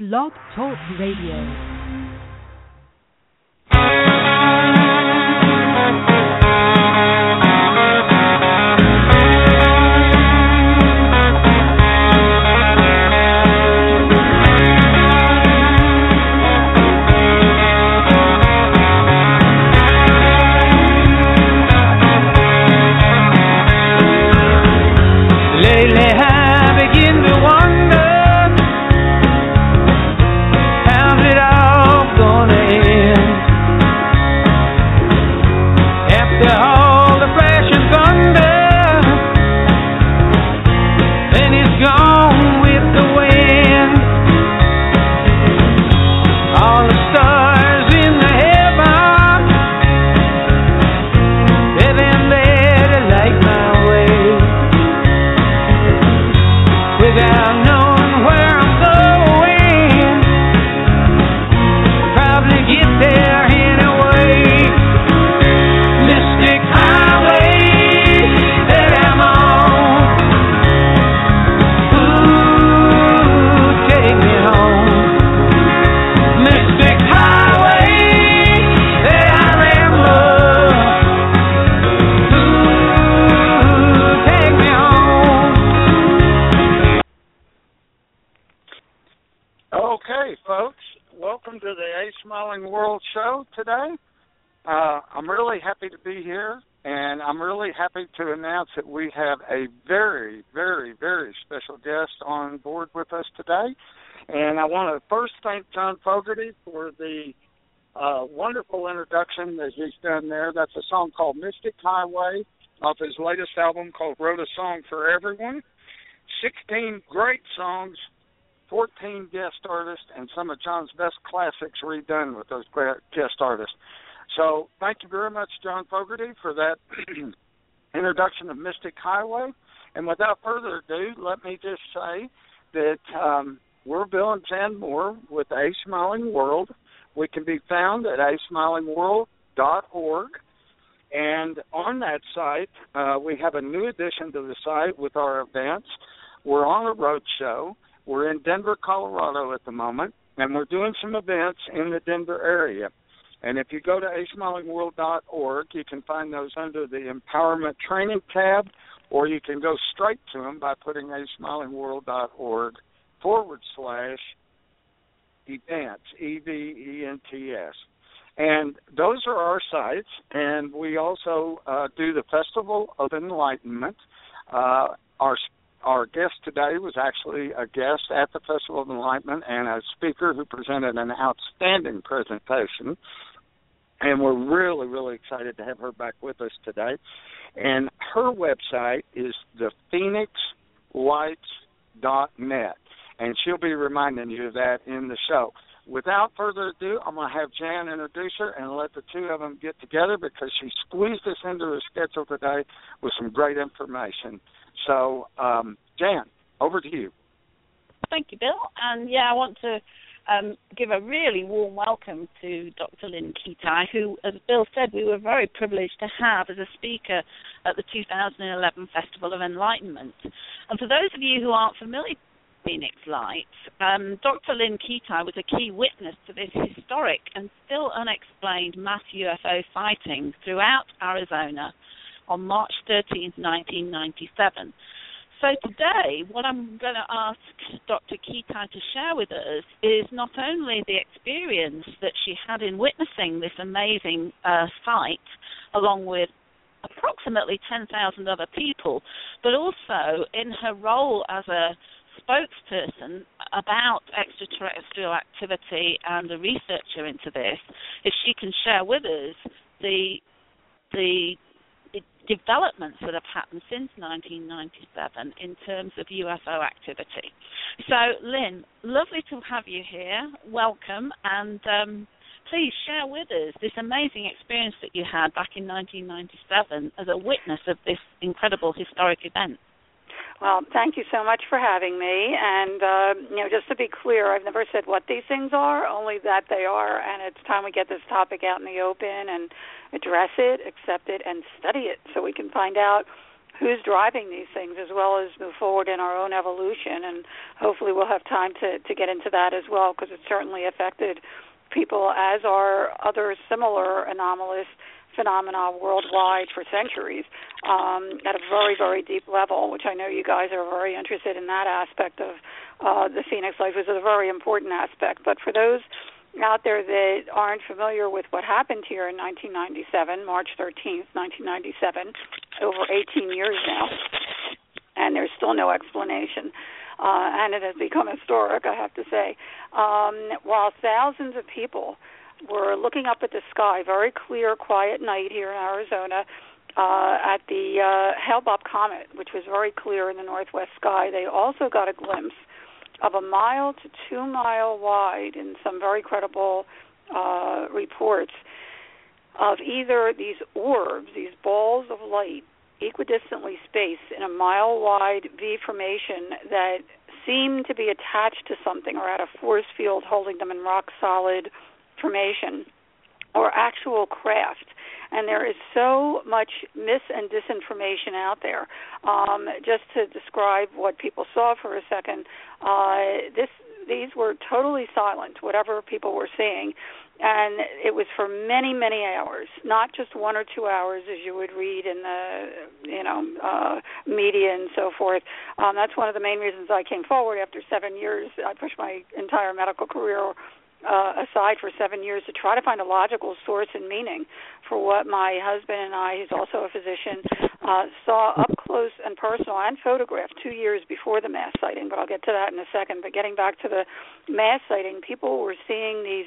Blog Talk Radio. Done there. That's a song called Mystic Highway off his latest album called Wrote a Song for Everyone. 16 great songs, 14 guest artists, and some of John's best classics redone with those guest artists. So thank you very much, John Fogerty, for that introduction of Mystic Highway. And without further ado, let me just say that um, we're Bill and Jan Moore with A Smiling World. We can be found at asmilingworld.org. And on that site, uh, we have a new addition to the site with our events. We're on a road show. We're in Denver, Colorado at the moment, and we're doing some events in the Denver area. And if you go to asmilingworld.org, you can find those under the Empowerment Training tab, or you can go straight to them by putting asmilingworld.org forward slash events, E V E N T S. And those are our sites, and we also uh, do the Festival of Enlightenment. Uh, our our guest today was actually a guest at the Festival of Enlightenment and a speaker who presented an outstanding presentation and we're really, really excited to have her back with us today. And her website is thephoenixlights.net, and she'll be reminding you of that in the show. Without further ado, I'm going to have Jan introduce her and let the two of them get together because she squeezed us into her schedule today with some great information. So, um, Jan, over to you. Thank you, Bill. And yeah, I want to um, give a really warm welcome to Dr. Lynne Kitei, who, as Bill said, we were very privileged to have as a speaker at the 2011 Festival of Enlightenment. And for those of you who aren't familiar Phoenix Lights, um, Dr. Lynne Kitei was a key witness to this historic and still unexplained mass UFO sighting throughout Arizona on March 13, 1997. So today, what I'm going to ask Dr. Kitei to share with us is not only the experience that she had in witnessing this amazing uh, sight, along with approximately 10,000 other people, but also in her role as a spokesperson about extraterrestrial activity and a researcher into this, if she can share with us the the developments that have happened since 1997 in terms of UFO activity. So, Lynne, lovely to have you here. Welcome, and um, please share with us this amazing experience that you had back in 1997 as a witness of this incredible historic event. Well, thank you so much for having me. And uh, you know, just to be clear, I've never said what these things are, only that they are, and it's time we get this topic out in the open and address it, accept it, and study it, so we can find out who's driving these things, as well as move forward in our own evolution. And hopefully, we'll have time to to get into that as well, because it certainly affected people, as are other similar anomalous phenomena worldwide for centuries um, at a very, very deep level, which I know you guys are very interested in that aspect of uh, the Phoenix Lights, which is a very important aspect. But for those out there that aren't familiar with what happened here in 1997, March 13th, 1997, over 18 years now, and there's still no explanation. Uh, and it has become historic, I have to say. Um, while thousands of people were looking up at the sky, very clear, quiet night here in Arizona, uh, at the uh, Hale-Bopp comet, which was very clear in the northwest sky. They also got a glimpse of a mile to two mile wide in some very credible uh, reports of either these orbs, these balls of light, equidistantly spaced in a mile wide V formation that seemed to be attached to something or had a force field holding them in rock solid formation or actual craft and there is so much mis and disinformation out there. Um, just to describe what people saw for a second, uh, this these were totally silent, whatever people were seeing, and it was for many many hours, not just one or two hours as you would read in the you know uh, media and so forth. Um, that's one of the main reasons I came forward after seven years. I pushed my entire medical career uh, aside for seven years to try to find a logical source and meaning for what my husband and I, who's also a physician, uh, saw up close and personal and photographed two years before the mass sighting. But I'll get to that in a second. But getting back to the mass sighting, people were seeing these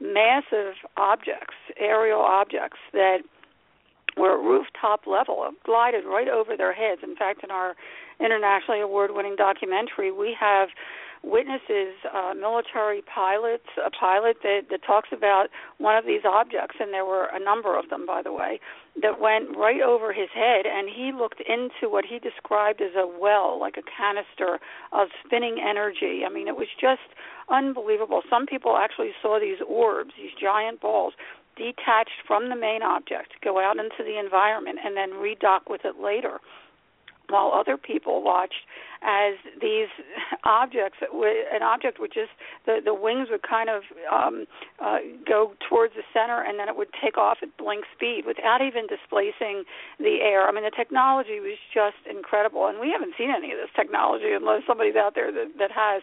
massive objects, aerial objects that were at rooftop level, glided right over their heads. In fact, in our internationally award-winning documentary, we have witnesses uh, military pilots, a pilot that, that talks about one of these objects, and there were a number of them, by the way, that went right over his head, and he looked into what he described as a well, like a canister of spinning energy. I mean, it was just unbelievable. Some people actually saw these orbs, these giant balls, detached from the main object, go out into the environment, and then redock with it later while other people watched as these objects an object would just the the wings would kind of um uh go towards the center and then it would take off at blink speed without even displacing the air. I mean the technology was just incredible and we haven't seen any of this technology unless somebody's out there that that has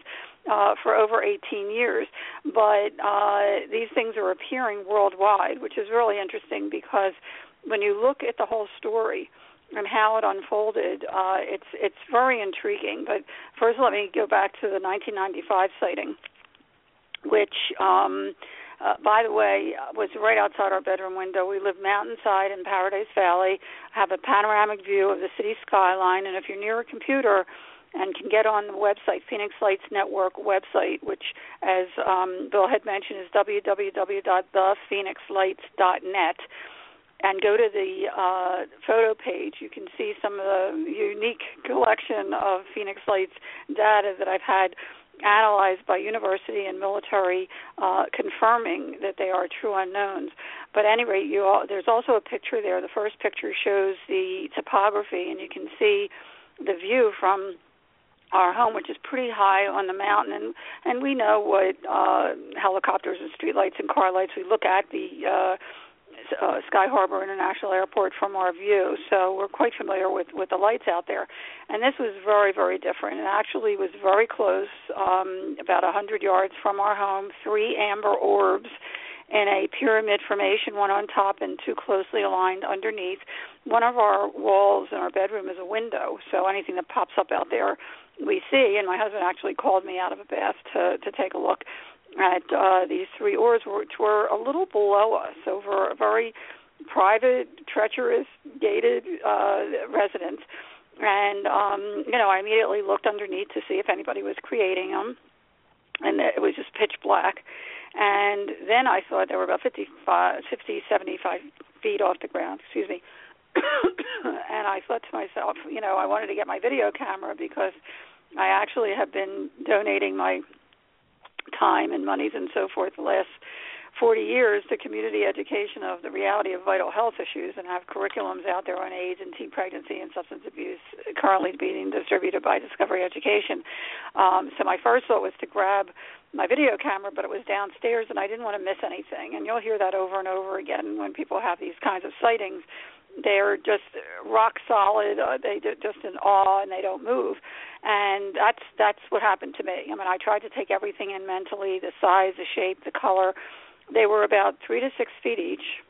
uh for over 18 years. But uh these things are appearing worldwide which is really interesting because when you look at the whole story and how it unfolded, uh, it's it's very intriguing. But first, let me go back to the 1995 sighting, which, um, uh, by the way, was right outside our bedroom window. We live mountainside in Paradise Valley, have a panoramic view of the city skyline, and if you're near a computer and can get on the website, Phoenix Lights Network website, which, as um, Bill had mentioned, is www.thephoenixlights.net and go to the uh, photo page, you can see some of the unique collection of Phoenix Lights data that I've had analyzed by university and military, uh, confirming that they are true unknowns. But at any rate, you all, there's also a picture there. The first picture shows the topography, and you can see the view from our home, which is pretty high on the mountain, and and we know what uh, helicopters and streetlights and car lights we look at the uh, uh, Sky Harbor International Airport from our view, so we're quite familiar with with the lights out there. And this was very very different. It actually was very close, um, about a hundred yards from our home. Three amber orbs in a pyramid formation, one on top and two closely aligned underneath. One of our walls in our bedroom is a window, so anything that pops up out there we see. And my husband actually called me out of a bath to to take a look at uh, these three orbs, which were a little below us over a very private, treacherous, gated uh, residence. And um, you know, I immediately looked underneath to see if anybody was creating them, and it was just pitch black. And then I thought they were about 55, 50, 75 feet off the ground. Excuse me. and I thought to myself, you know, I wanted to get my video camera because I actually have been donating my time and monies and so forth the last 40 years to community education of the reality of vital health issues and have curriculums out there on AIDS and teen pregnancy and substance abuse currently being distributed by Discovery Education. Um, so my first thought was to grab my video camera, but it was downstairs and I didn't want to miss anything. And you'll hear that over and over again when people have these kinds of sightings. They're just rock solid. Uh, they just in awe and they don't move and that's that's what happened to me. I mean, I tried to take everything in mentally, the size, the shape, the color, they were about three to six feet each.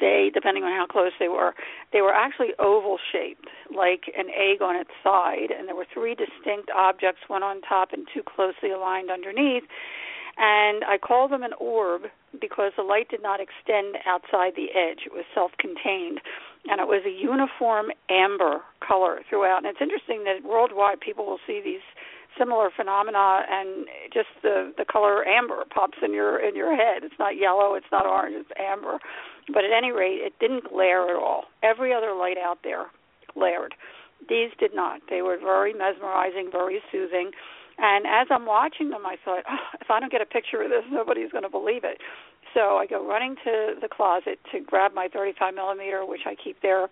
They, depending on how close they were, they were actually oval shaped, like an egg on its side, and there were three distinct objects, one on top and two closely aligned underneath. And I call them an orb because the light did not extend outside the edge; it was self-contained, and it was a uniform amber color throughout. And it's interesting that worldwide people will see these similar phenomena and just the the color amber pops in your in your head. It's not yellow it's not orange it's amber. But at any rate it didn't glare at all. Every other light out there glared. These did not. They were very mesmerizing very soothing and as i'm watching them i thought oh, if i don't get a picture of this nobody's going to believe it so i go running to the closet to grab my 35 millimeter which i keep there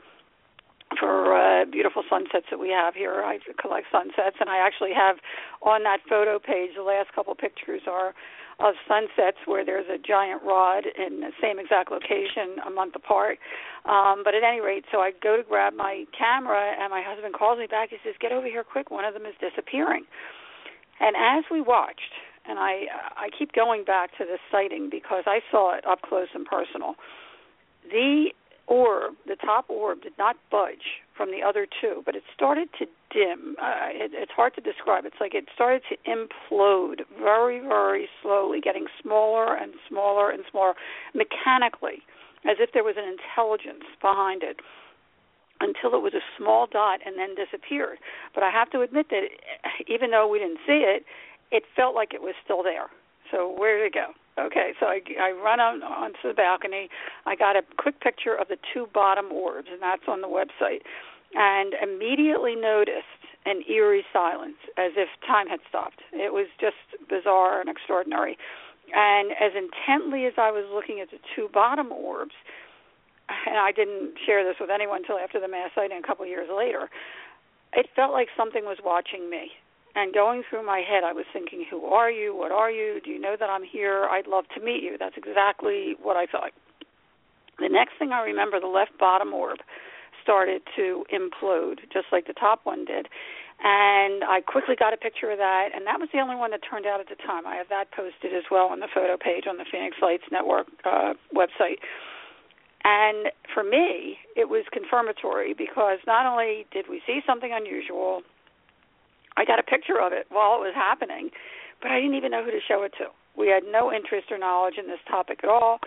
for uh, beautiful sunsets that we have here. I collect sunsets, and I actually have on that photo page the last couple pictures are of sunsets where there's a giant rod in the same exact location a month apart. Um, but at any rate, so I go to grab my camera, and my husband calls me back. He says, "Get over here quick! One of them is disappearing." And as we watched, and I I keep going back to this sighting because I saw it up close and personal. The orb, the top orb, did not budge from the other two, but it started to dim. Uh, it, it's hard to describe. It's like it started to implode very, very slowly, getting smaller and smaller and smaller mechanically, as if there was an intelligence behind it until it was a small dot and then disappeared. But I have to admit that eh, even though we didn't see it, it felt like it was still there. So where did it go? Okay, so I, I run on onto the balcony. I got a quick picture of the two bottom orbs, and that's on the website. And immediately noticed an eerie silence, as if time had stopped. It was just bizarre and extraordinary. And as intently as I was looking at the two bottom orbs, and I didn't share this with anyone until after the mass sighting a couple years later, it felt like something was watching me and going through my head, I was thinking, who are you? What are you? Do you know that I'm here? I'd love to meet you. That's exactly what I thought. The next thing I remember, the left bottom orb started to implode, just like the top one did. And I quickly got a picture of that, and that was the only one that turned out at the time. I have that posted as well on the photo page on the Phoenix Lights Network uh, website. And for me, it was confirmatory because not only did we see something unusual, I got a picture of it while it was happening, but I didn't even know who to show it to. We had no interest or knowledge in this topic at all,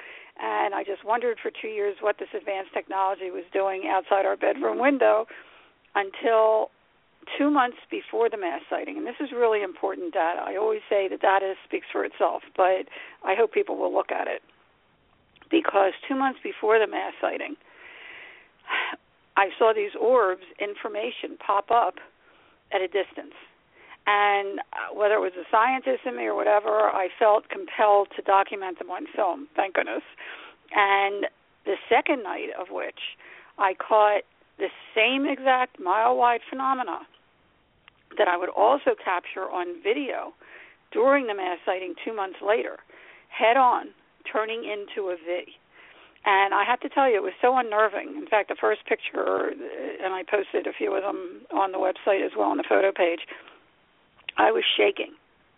and I just wondered for two years what this advanced technology was doing outside our bedroom window until two months before the mass sighting. And this is really important data. I always say the data speaks for itself, but I hope people will look at it. Because two months before the mass sighting, I saw these orbs information pop up at a distance. And uh, whether it was a scientist in me or whatever, I felt compelled to document them on film, thank goodness. And the second night of which I caught the same exact mile wide phenomena that I would also capture on video during the mass sighting two months later, head on, turning into a V. And I have to tell you, it was so unnerving. In fact, the first picture, and I posted a few of them on the website as well on the photo page, I was shaking.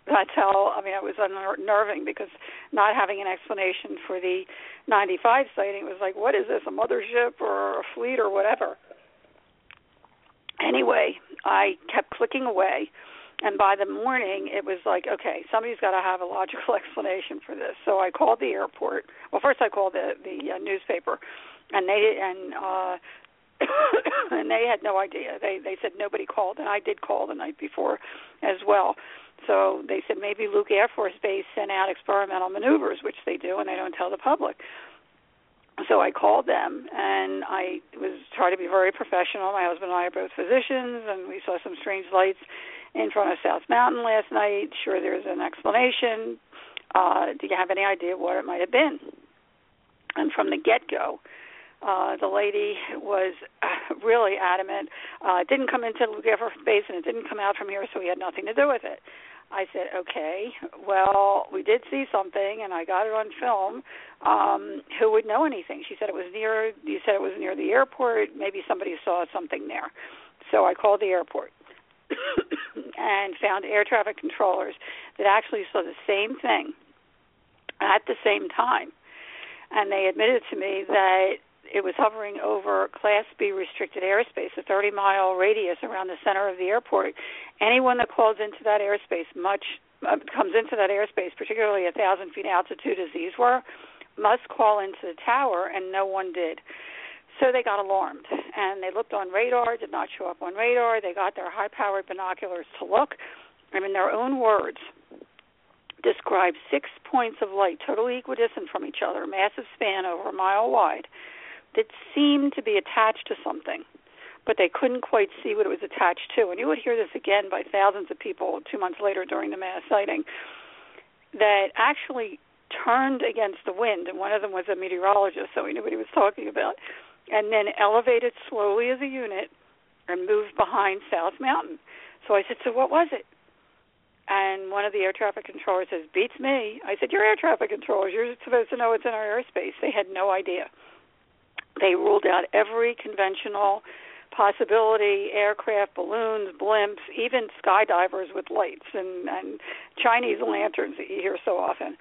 That's how, I mean, it was unnerving because not having an explanation for the 95 sighting was like, what is this, a mothership or a fleet or whatever? Anyway, I kept clicking away and by the morning it was like okay somebody's got to have a logical explanation for this. So i called the airport. Well first i called the the uh, newspaper. And they and uh and they had no idea. They they said nobody called. And i did call the night before as well. So they said maybe luke air force base sent out experimental maneuvers which they do and they don't tell the public. So I called them and I was trying to be very professional. My husband and I are both physicians, and we saw some strange lights in front of South Mountain last night. Sure, there's an explanation. Uh, do you have any idea what it might have been? And from the get go, uh, the lady was uh, really adamant. Uh, it didn't come into Air Base and it didn't come out from here, so he had nothing to do with it. I said, okay, well, we did see something, and I got it on film. Um, who would know anything? She said it was near. You said it was near the airport. Maybe somebody saw something there. So I called the airport and found air traffic controllers that actually saw the same thing at the same time. And they admitted to me that it was hovering over Class B restricted airspace, a 30 mile radius around the center of the airport. Anyone that calls into that airspace, much uh, comes into that airspace, particularly a thousand feet altitude as these were, must call into the tower, and no one did. So they got alarmed and they looked on radar, did not show up on radar. They got their high powered binoculars to look. And in their own words, described six points of light, totally equidistant from each other, massive span over a mile wide, that seemed to be attached to something, but they couldn't quite see what it was attached to. And you would hear this again by thousands of people two months later during the mass sighting that actually turned against the wind, and one of them was a meteorologist, so he knew what he was talking about, and then elevated slowly as a unit and moved behind South Mountain. So I said, So what was it? And one of the air traffic controllers says, Beats me. I said, You're air traffic controllers. You're supposed to know it's in our airspace. They had no idea. They ruled out every conventional possibility aircraft, balloons, blimps, even skydivers with lights and, and Chinese lanterns that you hear so often,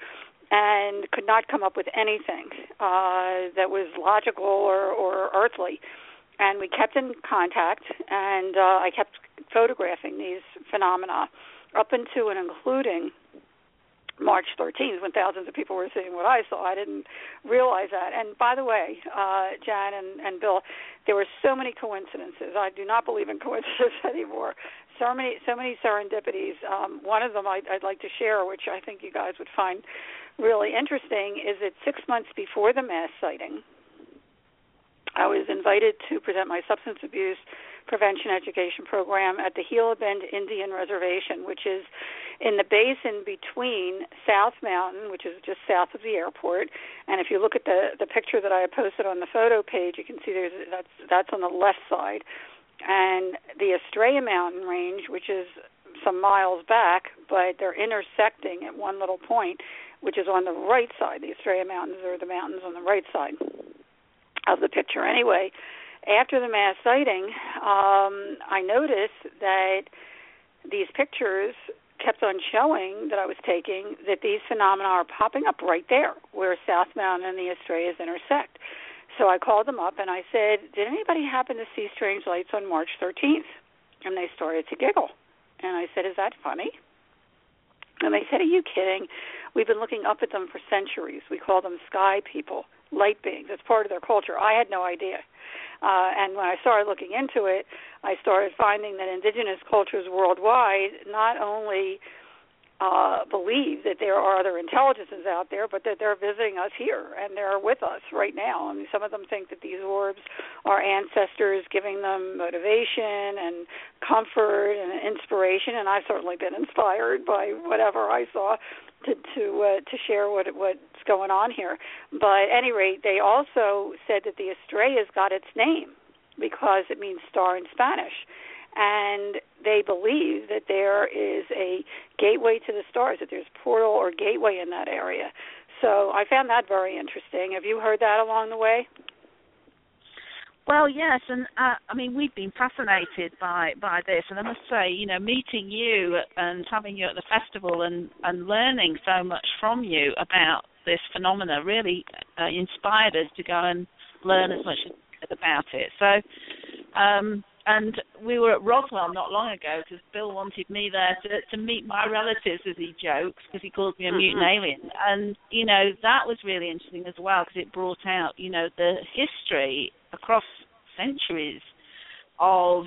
and could not come up with anything uh, that was logical or, or earthly. And we kept in contact, and uh, I kept photographing these phenomena up into and including March 13th when thousands of people were seeing what I saw. I didn't realize that. And by the way, uh, Jan and, and Bill, there were so many coincidences. I do not believe in coincidences anymore. So many, so many serendipities. Um, one of them I'd, I'd like to share, which I think you guys would find really interesting, is that six months before the mass sighting, I was invited to present my substance abuse prevention education program at the Gila Bend Indian Reservation, which is in the basin between South Mountain, which is just south of the airport. And if you look at the the picture that I posted on the photo page, you can see there's that's that's on the left side, and the Estrella Mountain Range, which is some miles back, but they're intersecting at one little point, which is on the right side. The Estrella Mountains are the mountains on the right side of the picture. Anyway, after the mass sighting, um, I noticed that these pictures kept on showing that I was taking that these phenomena are popping up right there where South Mountain and the Estrellas intersect. So I called them up and I said, Did anybody happen to see strange lights on March 13th? And they started to giggle. And I said, Is that funny? And they said, Are you kidding? We've been looking up at them for centuries. We call them sky people, light beings. It's part of their culture. I had no idea. Uh, and when I started looking into it, I started finding that indigenous cultures worldwide not only uh, believe that there are other intelligences out there, but that they're visiting us here and they're with us right now. I mean, some of them think that these orbs are ancestors giving them motivation and comfort and inspiration, and I've certainly been inspired by whatever I saw to to uh, to share what what's going on here. But at any rate, they also said that the Estrellas got its name because it means star in Spanish, and they believe that there is a gateway to the stars, that there's portal or gateway in that area. So I found that very interesting. Have you heard that along the way? Well, yes, and uh, I mean we've been fascinated by by this, and I must say, you know, meeting you and having you at the festival and and learning so much from you about this phenomena really uh, inspired us to go and learn as much about it. So, um, and we were at Roswell not long ago because Bill wanted me there to to meet my relatives, as he jokes, because he calls me a mutant mm-hmm. alien, and you know that was really interesting as well because it brought out you know the history across centuries of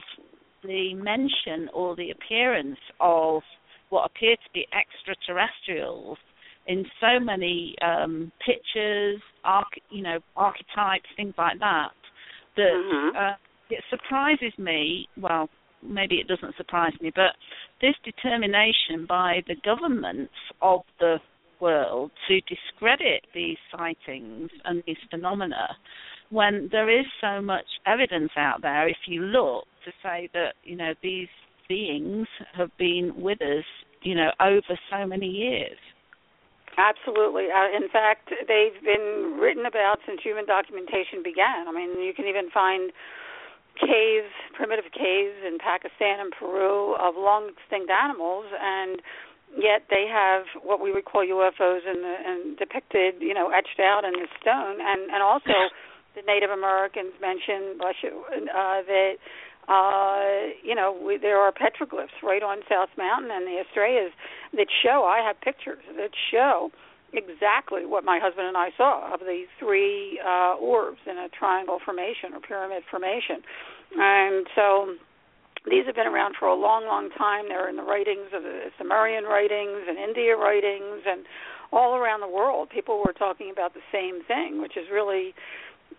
the mention or the appearance of what appear to be extraterrestrials in so many um, pictures, arch- you know, archetypes, things like that, that mm-hmm. uh, it surprises me. Well, maybe it doesn't surprise me, but this determination by the governments of the world to discredit these sightings and these phenomena when there is so much evidence out there, if you look, to say that, you know, these beings have been with us, you know, over so many years. Absolutely. Uh, in fact, they've been written about since human documentation began. I mean, you can even find caves, primitive caves in Pakistan and Peru of long extinct animals, and yet they have what we would call UFOs and, and depicted, you know, etched out in the stone, and and also the Native Americans mentioned uh, that uh, you know, we, there are petroglyphs right on South Mountain and the Estrellas that show. I have pictures that show exactly what my husband and I saw of the three uh, orbs in a triangle formation or pyramid formation, and so these have been around for a long, long time. They're in the writings of the Sumerian writings and India writings and all around the world. People were talking about the same thing, which is really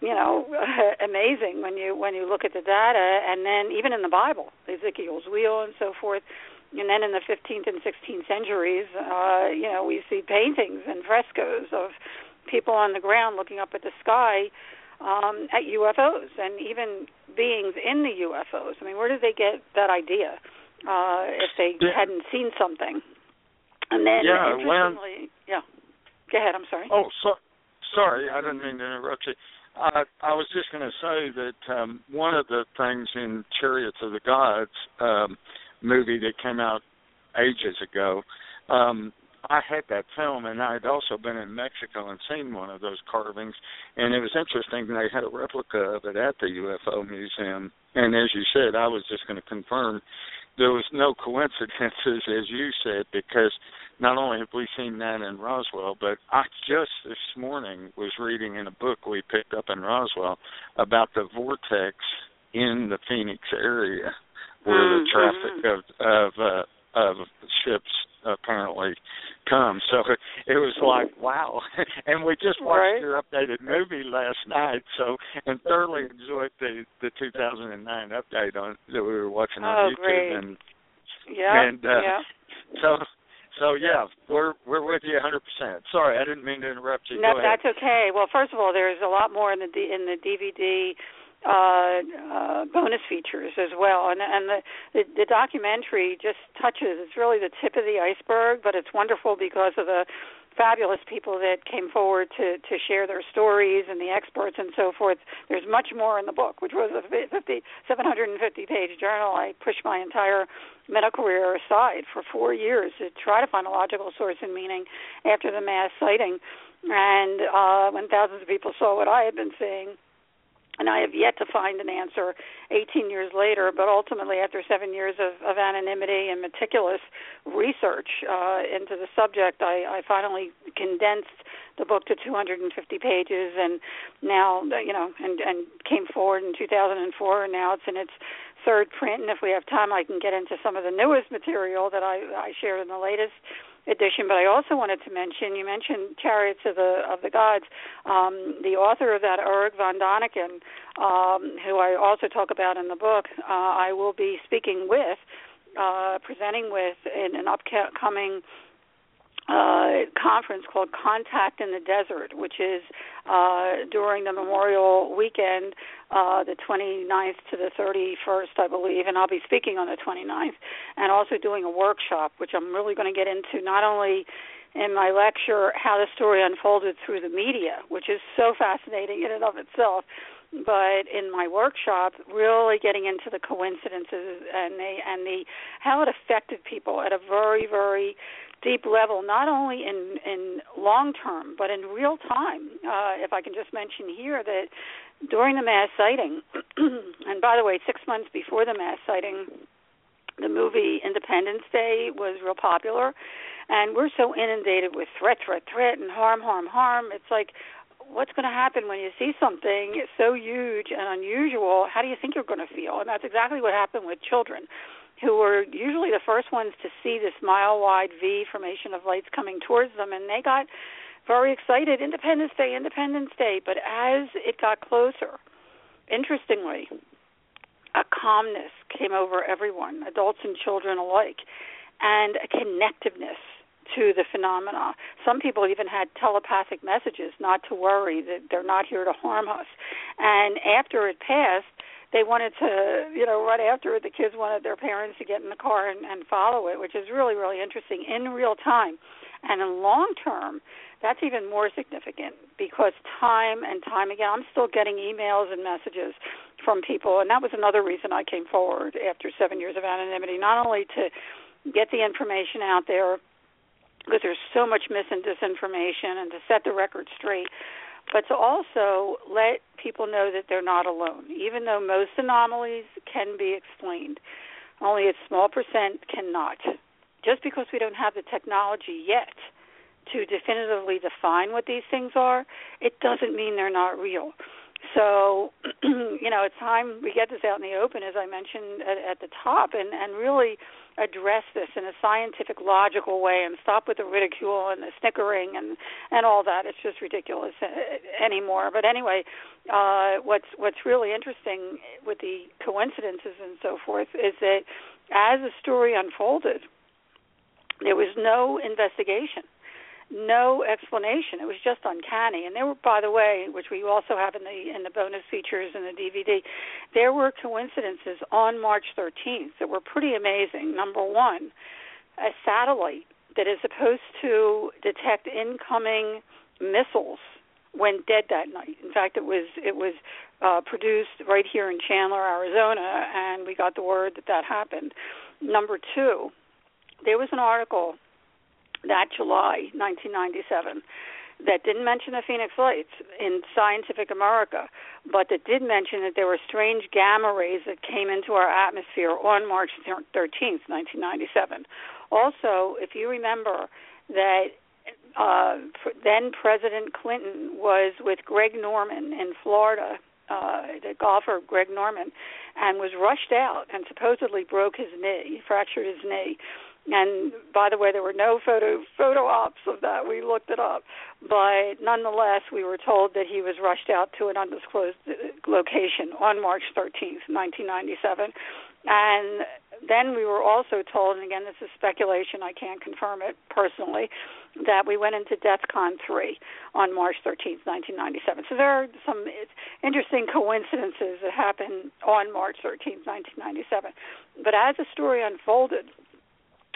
you know amazing when you when you look at the data and then even in the bible ezekiel's wheel and so forth and then in the 15th and 16th centuries uh you know we see paintings and frescoes of people on the ground looking up at the sky um at UFOs and even beings in the UFOs i mean where did they get that idea uh if they yeah. hadn't seen something? And then yeah, interestingly when... yeah. Go ahead i'm sorry. Oh so sorry i didn't mean to interrupt you. I, I was just going to say that um, one of the things in Chariots of the Gods um, movie that came out ages ago, um, I had that film, and I had also been in Mexico and seen one of those carvings, and it was interesting. They had a replica of it at the UFO museum, and as you said, I was just going to confirm there was no coincidences, as you said, because not only have we seen that in Roswell, but I just this morning was reading in a book we picked up in Roswell about the vortex in the Phoenix area where mm-hmm. the traffic of of uh, of ships apparently comes. So it was like wow, and we just watched right. your updated movie last night. So and thoroughly enjoyed the the 2009 update on that we were watching on oh, YouTube. Great. And yeah, and uh, yeah. so so yeah, we're we're with you 100%. Sorry, I didn't mean to interrupt you. No, that's okay. Well, first of all, there's a lot more in the D, in the DVD uh, uh, bonus features as well, and and the, the the documentary just touches. It's really the tip of the iceberg, but it's wonderful because of the fabulous people that came forward to to share their stories and the experts and so forth. There's much more in the book, which was a 50, 750 page journal. I pushed my entire medical career aside for four years to try to find a logical source and meaning after the mass sighting. And uh, when thousands of people saw what I had been seeing, and I have yet to find an answer 18 years later, but ultimately, after seven years of, of anonymity and meticulous research uh, into the subject, I, I finally condensed the book to 250 pages, and now, you know, and, and came forward in 2004, and now it's in its third print. And if we have time, I can get into some of the newest material that I, I shared in the latest edition. But I also wanted to mention you mentioned Chariots of the of the Gods. Um, the author of that, Erich von Däniken, um, who I also talk about in the book, uh, I will be speaking with, uh, presenting with in an upcoming uh, conference called Contact in the Desert, which is uh, during the Memorial Weekend, uh, the 29th to the 31st, I believe, and I'll be speaking on the 29th, and also doing a workshop, which I'm really going to get into not only in my lecture how the story unfolded through the media, which is so fascinating in and of itself, but in my workshop, really getting into the coincidences and the and the how it affected people at a very very deep level, not only in in long term but in real time. Uh, if I can just mention here that during the mass sighting, and by the way, six months before the mass sighting, the movie Independence Day was real popular, and we're so inundated with threat, threat, threat, and harm, harm, harm. It's like what's going to happen when you see something so huge and unusual? How do you think you're going to feel? And that's exactly what happened with children who were usually the first ones to see this mile wide V formation of lights coming towards them, and they got very excited Independence Day, Independence Day. But as it got closer, interestingly, a calmness came over everyone, adults and children alike, and a connectiveness to the phenomena. Some people even had telepathic messages not to worry that they're not here to harm us. And after it passed, they wanted to, you know, right after it, the kids wanted their parents to get in the car and, and follow it, which is really, really interesting in real time. And in long term, that's even more significant because time and time again, I'm still getting emails and messages from people, and that was another reason I came forward after seven years of anonymity, not only to get the information out there because there's so much mis and disinformation and to set the record straight, but to also let people know that they're not alone. Even though most anomalies can be explained, only a small percent cannot. Just because we don't have the technology yet to definitively define what these things are, it doesn't mean they're not real. So, you know, it's time we get this out in the open, as I mentioned at, at the top, and, and really address this in a scientific, logical way, and stop with the ridicule and the snickering and and all that. It's just ridiculous uh, anymore. But anyway, uh, what's what's really interesting with the coincidences and so forth is that as the story unfolded, there was no investigation no explanation. It was just uncanny. And there were, by the way, which we also have in the in the bonus features in the DVD, there were coincidences on March 13th that were pretty amazing. Number one, a satellite that is supposed to detect incoming missiles went dead that night. In fact, it was it was uh, produced right here in Chandler, Arizona, and we got the word that that happened. Number two, there was an article that July 1997 that didn't mention the Phoenix Lights in Scientific America, but that did mention that there were strange gamma rays that came into our atmosphere on March 13th, 1997. Also, if you remember that uh, then President Clinton was with Greg Norman in Florida, uh, the golfer Greg Norman, and was rushed out and supposedly broke his knee, fractured his knee. And by the way, there were no photo photo ops of that. We looked it up, but nonetheless, we were told that he was rushed out to an undisclosed uh, location on March 13th, 1997. And then we were also told, and again, this is speculation, I can't confirm it personally, that we went into DEFCON 3 on March 13th, 1997. So there are some interesting coincidences that happened on March 13th, 1997. But as the story unfolded,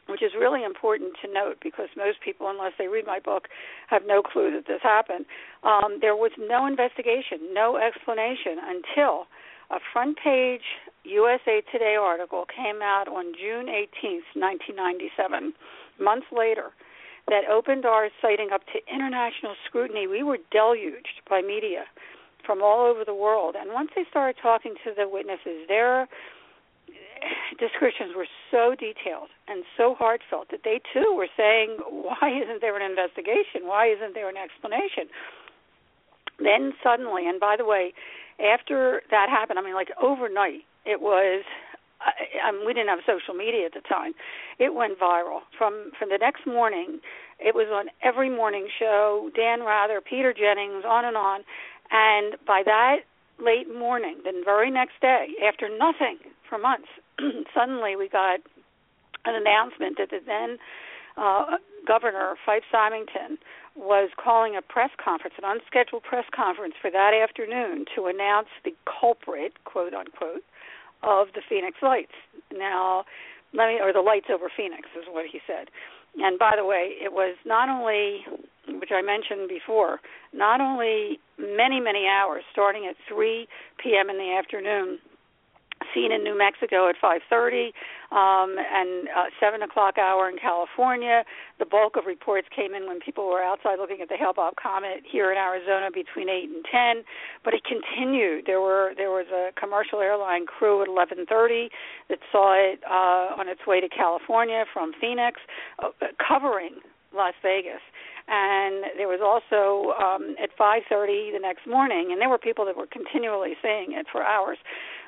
which is really important to note because most people, unless they read my book, have no clue that this happened. Um, there was no investigation, no explanation until a front page USA Today article came out on June 18th, 1997, months later, that opened our sighting up to international scrutiny. We were deluged by media from all over the world. And once they started talking to the witnesses, their descriptions were so detailed and so heartfelt that they too were saying, "Why isn't there an investigation? Why isn't there an explanation?" Then suddenly, and by the way, after that happened, I mean, like overnight, it was. I, I mean, we didn't have social media at the time. It went viral from from the next morning. It was on every morning show. Dan Rather, Peter Jennings, on and on. And by that late morning, the very next day, after nothing for months, suddenly we got an announcement that the then uh, governor, Fife Symington, was calling a press conference, an unscheduled press conference for that afternoon to announce the culprit, quote unquote, of the Phoenix Lights. Now, let me, or the lights over Phoenix is what he said. And by the way, it was not only, which I mentioned before, not only many, many hours, starting at 3 p.m. in the afternoon, seen in New Mexico at 5:30 um, and uh, 7 o'clock hour in California. The bulk of reports came in when people were outside looking at the Hale-Bopp comet here in Arizona between 8 and 10. But it continued. There were there was a commercial airline crew at 11:30 that saw it uh, on its way to California from Phoenix, uh, covering Las Vegas and there was also um, at 5:30 the next morning, and there were people that were continually saying it for hours.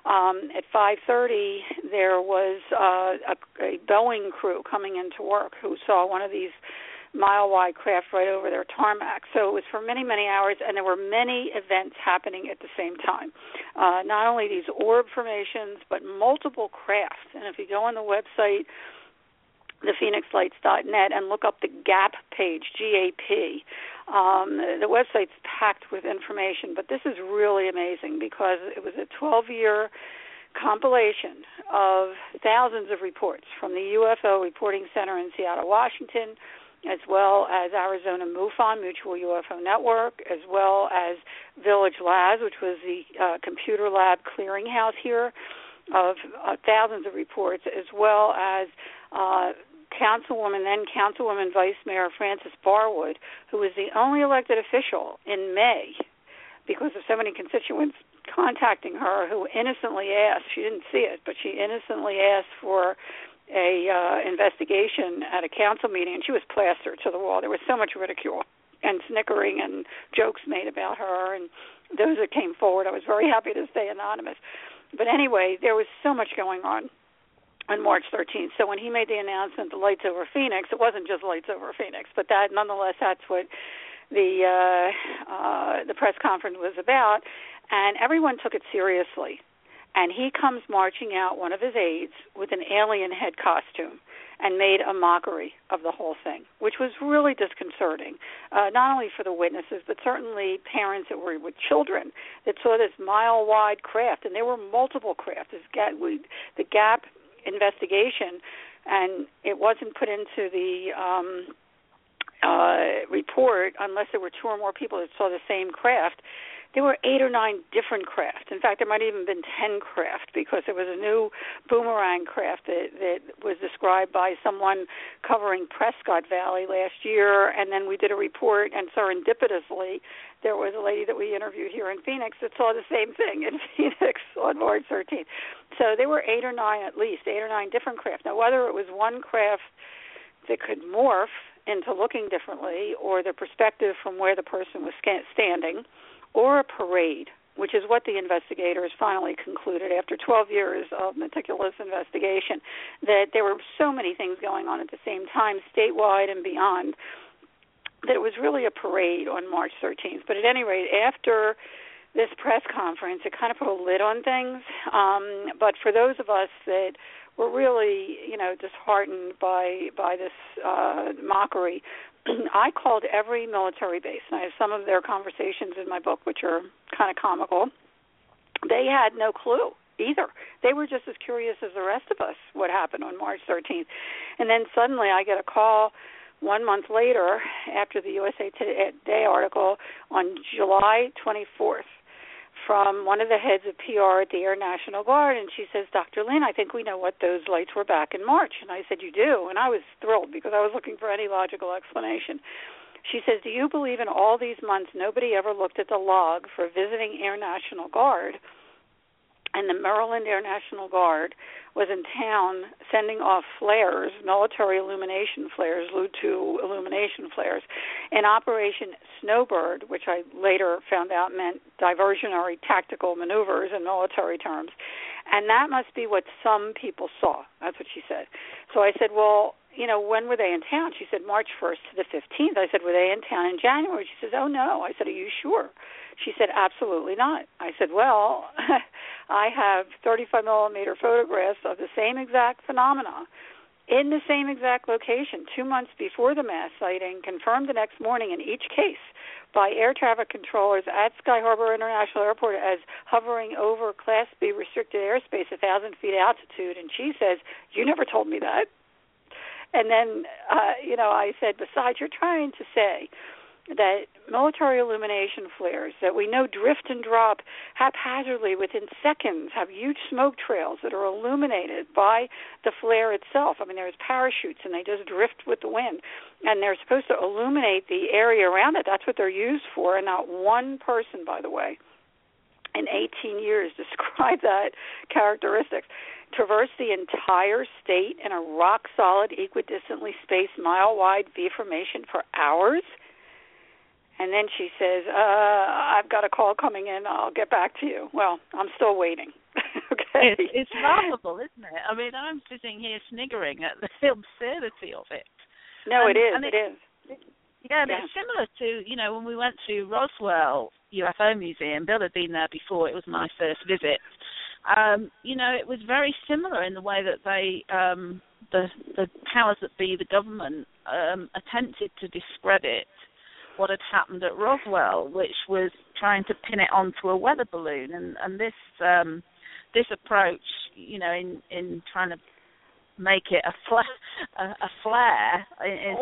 Um, at 5:30, there was uh, a, a Boeing crew coming into work who saw one of these mile-wide craft right over their tarmac. So it was for many, many hours, and there were many events happening at the same time. Uh, not only these orb formations, but multiple crafts. And if you go on the website thephoenixlights.net and look up the GAP page, G-A-P. Um, the website's packed with information, but this is really amazing because it was a 12-year compilation of thousands of reports from the UFO Reporting Center in Seattle, Washington, as well as Arizona MUFON, Mutual UFO Network, as well as Village Labs, which was the uh, computer lab clearinghouse here, of uh, thousands of reports, as well as uh, Councilwoman, then Councilwoman Vice Mayor Frances Barwood, who was the only elected official in May because of so many constituents contacting her who innocently asked, she didn't see it, but she innocently asked for a uh, investigation at a council meeting, and she was plastered to the wall. There was so much ridicule and snickering and jokes made about her, and those that came forward, I was very happy to stay anonymous. But anyway, there was so much going on on March 13th. So when he made the announcement, the lights over Phoenix, it wasn't just lights over Phoenix, but that nonetheless, that's what the uh, uh, the press conference was about, and everyone took it seriously. And he comes marching out, one of his aides, with an alien head costume, and made a mockery of the whole thing, which was really disconcerting, uh, not only for the witnesses, but certainly parents that were with children that saw this mile-wide craft, and there were multiple craft. This gap, we, the gap investigation, and it wasn't put into the um, uh, report unless there were two or more people that saw the same craft. There were eight or nine different craft. In fact, there might have even been ten craft because there was a new boomerang craft that, that was described by someone covering Prescott Valley last year, and then we did a report, and serendipitously, there was a lady that we interviewed here in Phoenix that saw the same thing in Phoenix on March 13th. So there were eight or nine, at least eight or nine different craft. Now, whether it was one craft that could morph into looking differently, or the perspective from where the person was standing, or a parade, which is what the investigators finally concluded after 12 years of meticulous investigation, that there were so many things going on at the same time, statewide and beyond, that it was really a parade on March 13th. But at any rate, after this press conference, it kind of put a lid on things. Um, but for those of us that were really, you know, disheartened by by this uh, mockery, I called every military base, and I have some of their conversations in my book, which are kind of comical. They had no clue either. They were just as curious as the rest of us what happened on March 13th. And then suddenly I get a call one month later after the USA Today article on July 24th from one of the heads of PR at the Air National Guard, and she says, Dr. Lynne, I think we know what those lights were back in March. And I said, You do? And I was thrilled because I was looking for any logical explanation. She says, Do you believe in all these months nobody ever looked at the log for visiting Air National Guard? And the Maryland Air National Guard was in town sending off flares, military illumination flares, LU-2 illumination flares, in Operation Snowbird, which I later found out meant diversionary tactical maneuvers in military terms. And that must be what some people saw. That's what she said. So I said, well, you know, when were they in town? She said March 1st to the 15th. I said, were they in town in January? She says, oh no. I said, are you sure? She said, absolutely not. I said, well, I have 35 millimeter photographs of the same exact phenomena in the same exact location two months before the mass sighting, confirmed the next morning in each case by air traffic controllers at Sky Harbor International Airport as hovering over Class B restricted airspace, a thousand feet altitude. And she says, "You never told me that." And then, uh, you know, I said, "Besides, you're trying to say." that military illumination flares that we know drift and drop haphazardly within seconds have huge smoke trails that are illuminated by the flare itself. I mean, there's parachutes and they just drift with the wind. And they're supposed to illuminate the area around it. That's what they're used for. And not one person, by the way, in 18 years described that characteristics. Traverse the entire state in a rock solid, equidistantly spaced, mile wide V formation for hours and then she says, uh, I've got a call coming in. I'll get back to you. Well, I'm still waiting. okay. It's, it's laughable, isn't it? I mean, I'm sitting here sniggering at the absurdity of it. No, and, it is. And it, it is. Yeah, and yeah. it's similar to, you know, when we went to Roswell UFO Museum. Bill had been there before. It was my first visit. Um, you know, it was very similar in the way that they um the the powers that be, the government, um, attempted to discredit what had happened at Roswell, which was trying to pin it onto a weather balloon, and and this um, this approach, you know, in in trying to make it a flare, a, a flare.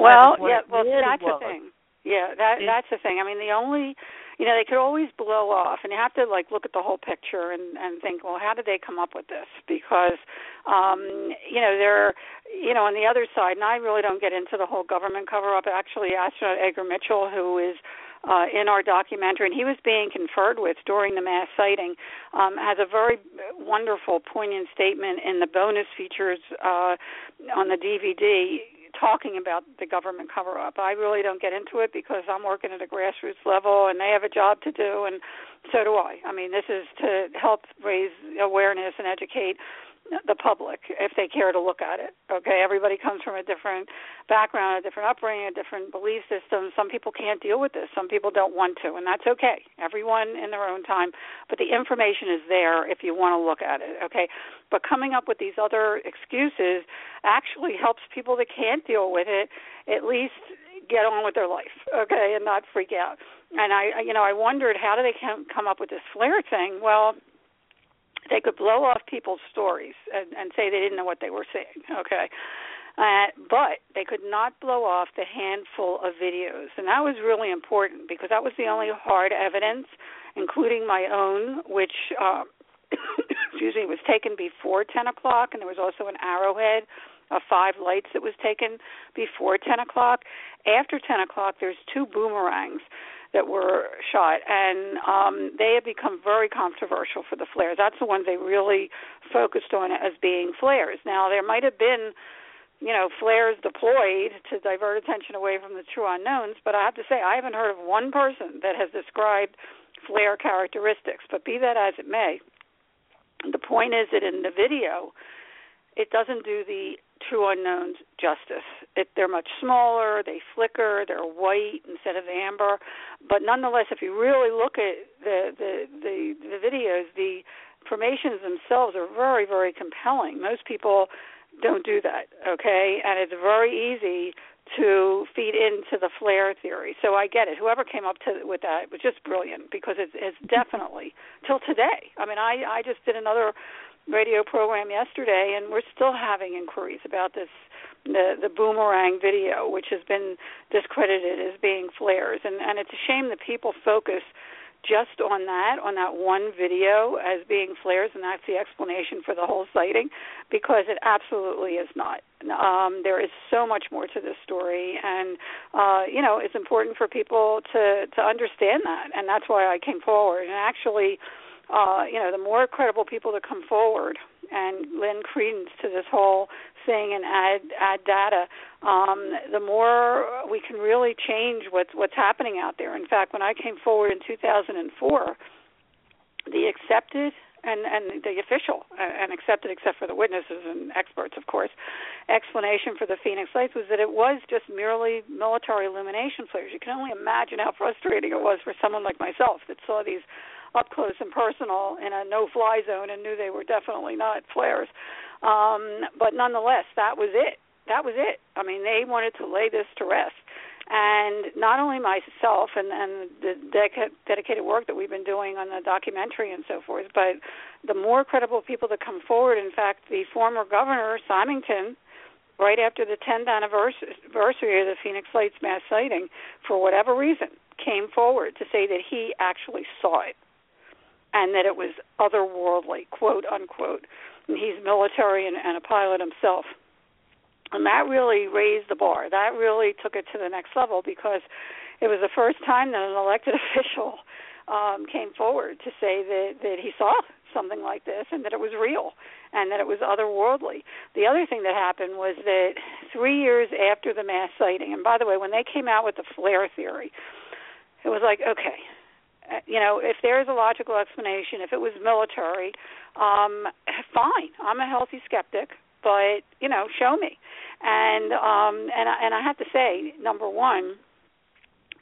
Well, yeah, well, really that's was. the thing. Yeah, that that's the thing. I mean, the only you know, they could always blow off and you have to like look at the whole picture and and think, well, how did they come up with this? Because um, you know, they're you know, on the other side, and I really don't get into the whole government cover up. Actually, astronaut Edgar Mitchell, who is uh, in our documentary, and he was being conferred with during the mass sighting, um, has a very wonderful, poignant statement in the bonus features uh, on the DVD talking about the government cover up. I really don't get into it because I'm working at a grassroots level and they have a job to do and so do I. I mean, this is to help raise awareness and educate the public if they care to look at it. Okay, everybody comes from a different background, a different upbringing, a different belief system. Some people can't deal with this. Some people don't want to, and that's okay. Everyone in their own time, but the information is there if you want to look at it. Okay, but coming up with these other excuses actually helps people that can't deal with it at least get on with their life. Okay, and not freak out. And I, you know, I wondered how do they come up with this flare thing? Well they could blow off people's stories and, and say they didn't know what they were seeing. Okay. Uh, but they could not blow off the handful of videos, and that was really important because that was the only hard evidence, including my own, which uh, excuse me was taken before 10 o'clock, and there was also an arrowhead of five lights that was taken before 10 o'clock. After 10 o'clock, there's two boomerangs that were shot, and um, they have become very controversial for the flares. That's the ones they really focused on as being flares. Now, there might have been, you know, flares deployed to divert attention away from the true unknowns, but I have to say, I haven't heard of one person that has described flare characteristics. But be that as it may, the point is that in the video, it doesn't do the true unknowns justice. It, they're much smaller, they flicker, they're white instead of amber. But nonetheless, if you really look at the the the, the videos, the formations themselves are very very compelling. Most people don't do that, okay? And it's very easy to feed into the flare theory. So I get it. Whoever came up to with that was just brilliant because it's it's definitely till today. I mean, I I just did another radio program yesterday, and we're still having inquiries about this the the boomerang video, which has been discredited as being flares, and and it's a shame that people focus just on that, on that one video as being flares, and that's the explanation for the whole sighting, because it absolutely is not. Um, there is so much more to this story, and uh, you know it's important for people to to understand that, and that's why I came forward. And actually, uh, you know, the more credible people that come forward. And lend credence to this whole thing and add add data, um, the more we can really change what's what's happening out there. In fact, when I came forward in 2004, the accepted and and the official and accepted except for the witnesses and experts of course explanation for the phoenix lights was that it was just merely military illumination flares you can only imagine how frustrating it was for someone like myself that saw these up close and personal in a no-fly zone and knew they were definitely not flares. Um, but nonetheless, that was it. That was it. I mean, they wanted to lay this to rest. And not only myself and, and the dedicated work that we've been doing on the documentary and so forth, but the more credible people that come forward. In fact, the former governor, Symington, right after the 10th anniversary of the Phoenix Lights mass sighting, for whatever reason, came forward to say that he actually saw it and that it was otherworldly, quote unquote. And he's military and, and a pilot himself. And that really raised the bar. That really took it to the next level because it was the first time that an elected official um, came forward to say that, that he saw something like this and that it was real and that it was otherworldly. The other thing that happened was that three years after the mass sighting, and by the way, when they came out with the flare theory, it was like, okay, you know, if there is a logical explanation, if it was military, um, fine. I'm a healthy skeptic, but you know, show me. And um, and I, and I have to say, number one,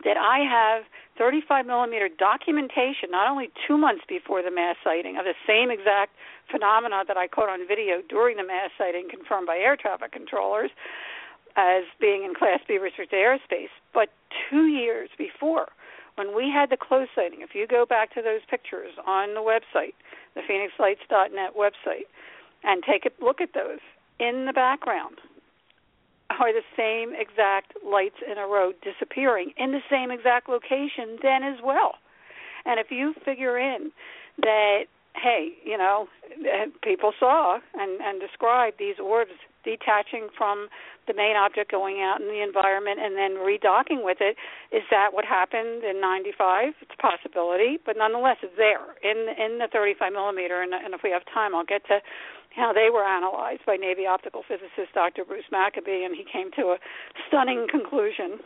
that I have 35 millimeter documentation, not only two months before the mass sighting of the same exact phenomena that I caught on video during the mass sighting, confirmed by air traffic controllers as being in Class B restricted airspace, but two years before, when we had the close sighting. If you go back to those pictures on the website, the PhoenixLights.net website, and take a look at those, in the background are the same exact lights in a row disappearing in the same exact location then as well. And if you figure in that hey, you know, people saw and and described these orbs detaching from the main object going out in the environment and then redocking with it. Is that what happened in 95? It's a possibility, but nonetheless, it's there in in the 35 millimeter. And, and if we have time, I'll get to how they were analyzed by Navy optical physicist Dr. Bruce Maccabee, and he came to a stunning conclusion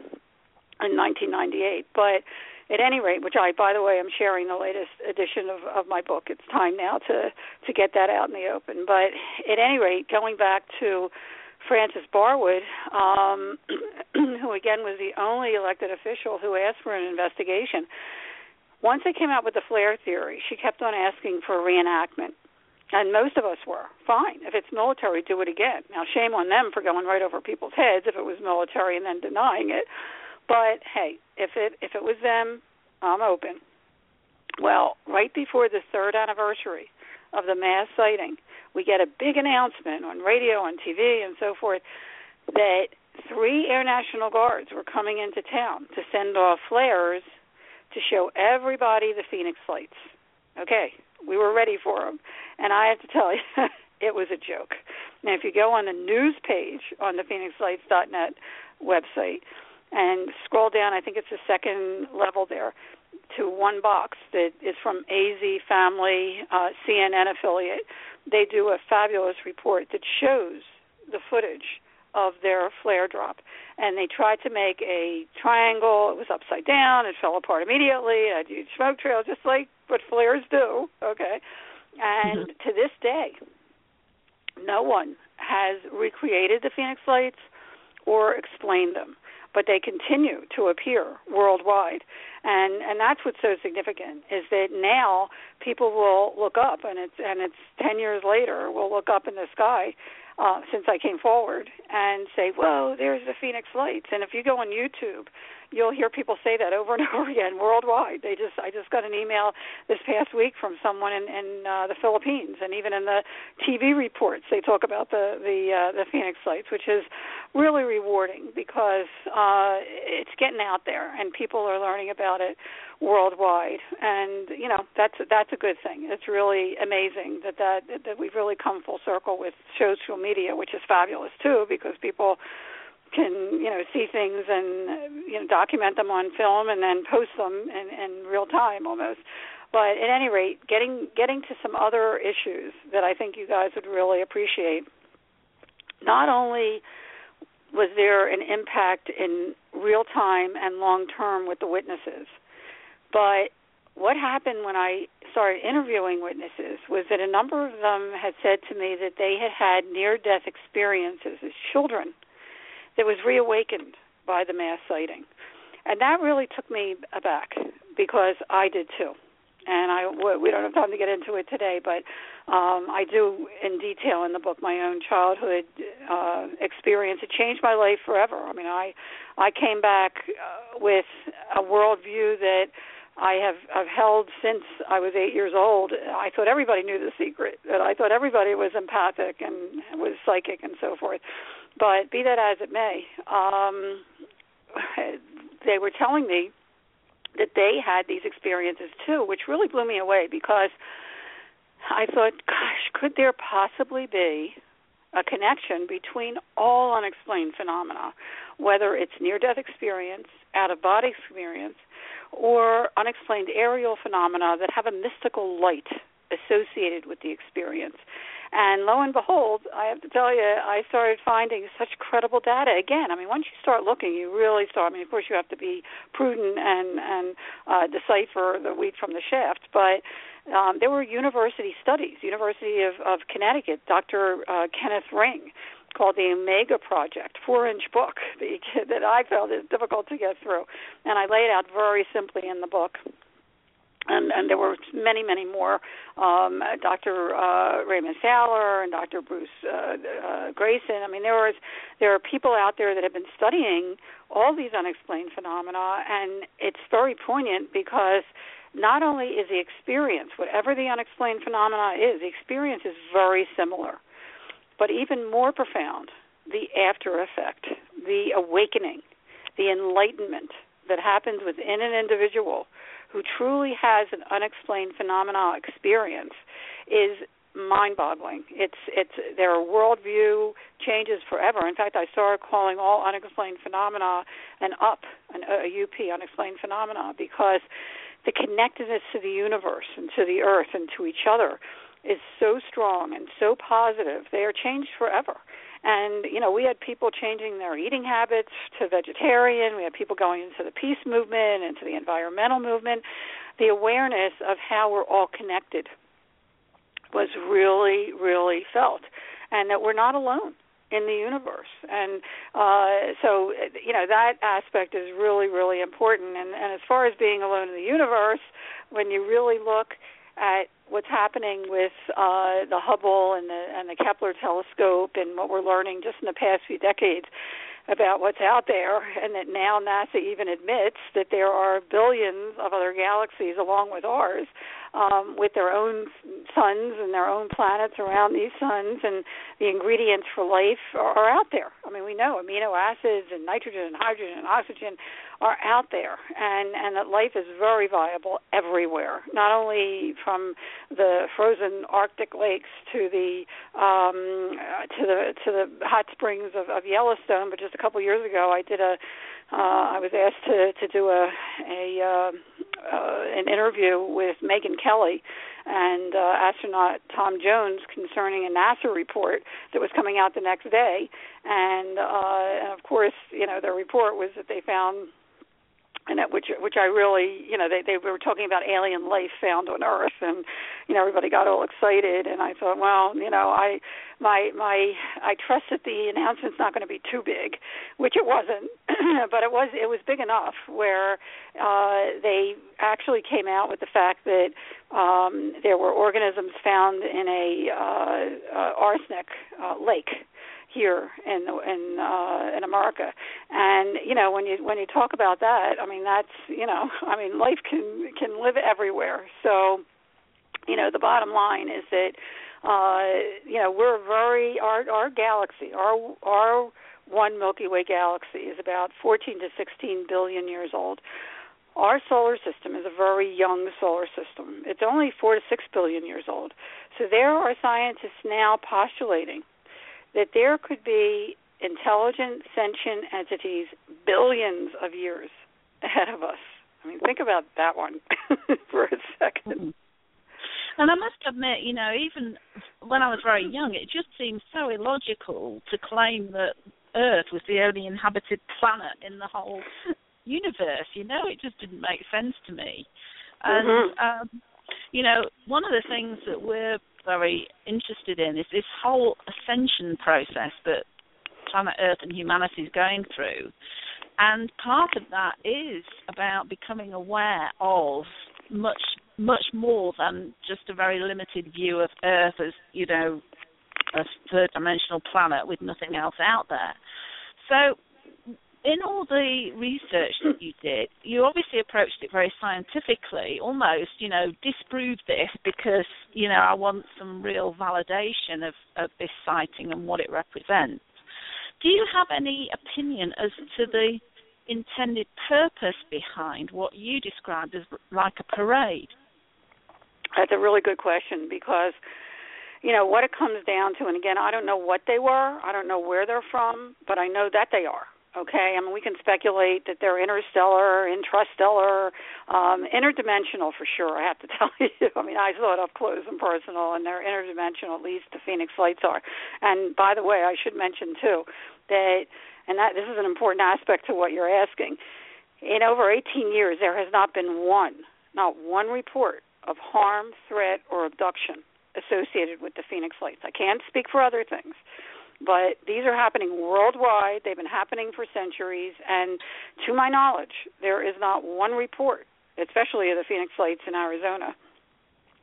in 1998. But at any rate, which I, by the way, I'm sharing the latest edition of, of my book. It's time now to to get that out in the open. But at any rate, going back to Frances Barwood, um, who again was the only elected official who asked for an investigation. Once they came out with the flare theory, she kept on asking for a reenactment. And most of us were fine. If it's military, do it again. Now, shame on them for going right over people's heads if it was military and then denying it. But hey, if it if it was them, I'm open. Well, right before the third anniversary of the mass sighting, we get a big announcement on radio, on TV, and so forth that three Air National Guards were coming into town to send off flares to show everybody the Phoenix lights. Okay, we were ready for them. And I have to tell you, it was a joke. Now, if you go on the news page on the PhoenixLights.net website and scroll down, I think it's the second level there, to one box that is from AZ Family, uh, CNN affiliate. They do a fabulous report that shows the footage of their flare drop. And they tried to make a triangle. It was upside down. It fell apart immediately. Had huge smoke trail, just like what flares do. Okay. And mm-hmm. to this day, no one has recreated the Phoenix lights or explained them, but they continue to appear worldwide. And and that's what's so significant is that now people will look up and it's and it's 10 years later, we'll look up in the sky uh, since I came forward and say, "Whoa, there's the Phoenix Lights." And if you go on YouTube, you'll hear people say that over and over again worldwide. They just I just got an email this past week from someone in, in uh, the Philippines, and even in the TV reports they talk about the the uh, the Phoenix Lights, which is really rewarding because uh, it's getting out there and people are learning about it worldwide, and you know that's that's a good thing. It's really amazing that that that we've really come full circle with social media, which is fabulous too, because people can you know see things and you know document them on film and then post them in, in real time almost. But at any rate, getting getting to some other issues that I think you guys would really appreciate. Not only was there an impact in real time and long term with the witnesses, but what happened when I started interviewing witnesses was that a number of them had said to me that they had had near death experiences as children that was reawakened by the mass sighting. And that really took me aback because I did too. And I we don't have time to get into it today, but um, I do in detail in the book my own childhood uh, experience. It changed my life forever. I mean, I I came back uh, with a worldview that I have I've held since I was eight years old. I thought everybody knew the secret. That I thought everybody was empathic and was psychic and so forth. But be that as it may, um, they were telling me that they had these experiences too, which really blew me away because I thought, gosh, could there possibly be a connection between all unexplained phenomena, whether it's near death experience, out of body experience, or unexplained aerial phenomena that have a mystical light associated with the experience. And lo and behold, I have to tell you, I started finding such credible data again. I mean, once you start looking, you really start. I mean, of course, you have to be prudent and and uh, decipher the wheat from the shaft. But um, there were university studies. University of, of Connecticut, Dr. Uh, Kenneth Ring called the Omega Project, four-inch book that I found is difficult to get through, and I lay it out very simply in the book and, and there were many, many more. Um, Dr. Uh, Raymond Fowler and Dr. Bruce uh, uh, Greyson. I mean, there was there are people out there that have been studying all these unexplained phenomena, and it's very poignant because not only is the experience, whatever the unexplained phenomena is, the experience is very similar, but even more profound, the after effect, the awakening, the enlightenment that happens within an individual who truly has an unexplained phenomena experience is mind-boggling. It's it's their worldview changes forever. In fact, I started calling all unexplained phenomena an UP, an a UP, unexplained phenomena, because the connectedness to the universe and to the earth and to each other is so strong and so positive. They are changed forever. And you know, we had people changing their eating habits to vegetarian. We had people going into the peace movement, into the environmental movement. The awareness of how we're all connected was really, really felt, and that we're not alone in the universe. And uh, so, you know, that aspect is really, really important. And, and as far as being alone in the universe, when you really look at what's happening with uh, the Hubble and the and the Kepler telescope and what we're learning just in the past few decades about what's out there, and that now NASA even admits that there are billions of other galaxies along with ours, um, with their own suns and their own planets around these suns, and the ingredients for life are, are out there. I mean, we know amino acids and nitrogen and hydrogen and oxygen are out there and and that life is very viable everywhere not only from the frozen arctic lakes to the um to the to the hot springs of, of Yellowstone but just a couple years ago I did a uh I was asked to to do a a uh, uh an interview with Megyn Kelly and uh, astronaut Tom Jones concerning a NASA report that was coming out the next day, and, uh, and of course, you know, their report was that they found and that which which I really you know they they were talking about alien life found on Earth and you know everybody got all excited and I thought well you know I my my I trust that the announcement's not going to be too big which it wasn't but it was it was big enough where uh they actually came out with the fact that um there were organisms found in a uh, uh arsenic uh, lake here in in uh in America. And you know, when you when you talk about that, I mean that's, you know, I mean life can can live everywhere. So, you know, the bottom line is that uh you know, we're very our our galaxy, our our one Milky Way galaxy is about 14 to 16 billion years old. Our solar system is a very young solar system. It's only 4 to 6 billion years old. So there are scientists now postulating that there could be intelligent, sentient entities billions of years ahead of us. I mean, think about that one for a 2nd mm-hmm. And I must admit, you know, even when I was very young, it just seemed so illogical to claim that Earth was the only inhabited planet in the whole universe. You know, it just didn't make sense to me. And mm-hmm. um, you know, one of the things that we're very interested in is this whole ascension process that planet Earth and humanity is going through. And part of that is about becoming aware of much much more than just a very limited view of Earth as, you know, a third dimensional planet with nothing else out there. So in all the research that you did, you obviously approached it very scientifically, almost, you know, disprove this because, you know, I want some real validation of, of this sighting and what it represents. Do you have any opinion as to the intended purpose behind what you described as like a parade? That's a really good question because you know what it comes down to and again I don't know what they were, I don't know where they're from, but I know that they are. Okay, I mean we can speculate that they're interstellar, intrastellar, um, interdimensional for sure. I have to tell you. I mean I saw it up close and personal, and they're interdimensional. At least the Phoenix Lights are. And by the way, I should mention too that, and that this is an important aspect to what you're asking. In over 18 years, there has not been one, not one report of harm, threat, or abduction associated with the Phoenix Lights. I can't speak for other things, but these are happening worldwide. They've been happening for centuries, and to my knowledge, there is not one report, especially of the Phoenix Lights in Arizona,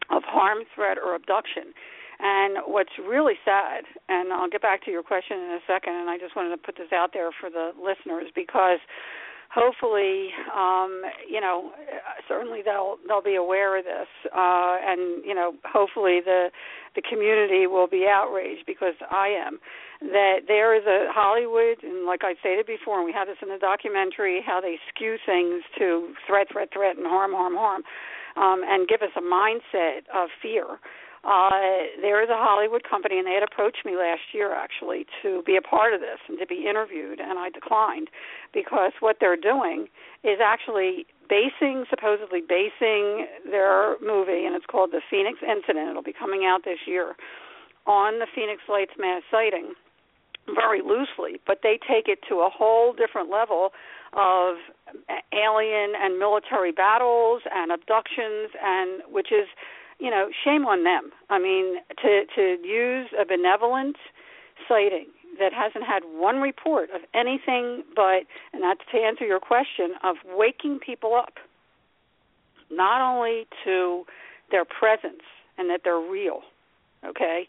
of harm, threat, or abduction. And what's really sad, and I'll get back to your question in a second, and I just wanted to put this out there for the listeners because hopefully, um, you know, certainly they'll they'll be aware of this, uh, and you know, hopefully the the community will be outraged because I am. That there is a Hollywood, and like I stated before, and we have this in the documentary, how they skew things to threat, threat, threat, and harm, harm, harm, um, and give us a mindset of fear uh, there is a Hollywood company, and they had approached me last year actually to be a part of this and to be interviewed, and I declined because what they're doing is actually basing, supposedly basing their movie, and it's called The Phoenix Incident. It'll be coming out this year on the Phoenix Lights mass sighting very loosely, but they take it to a whole different level of alien and military battles and abductions and which is you know, shame on them. I mean, to to use a benevolent sighting that hasn't had one report of anything but, and that's to answer your question, of waking people up, not only to their presence and that they're real, okay,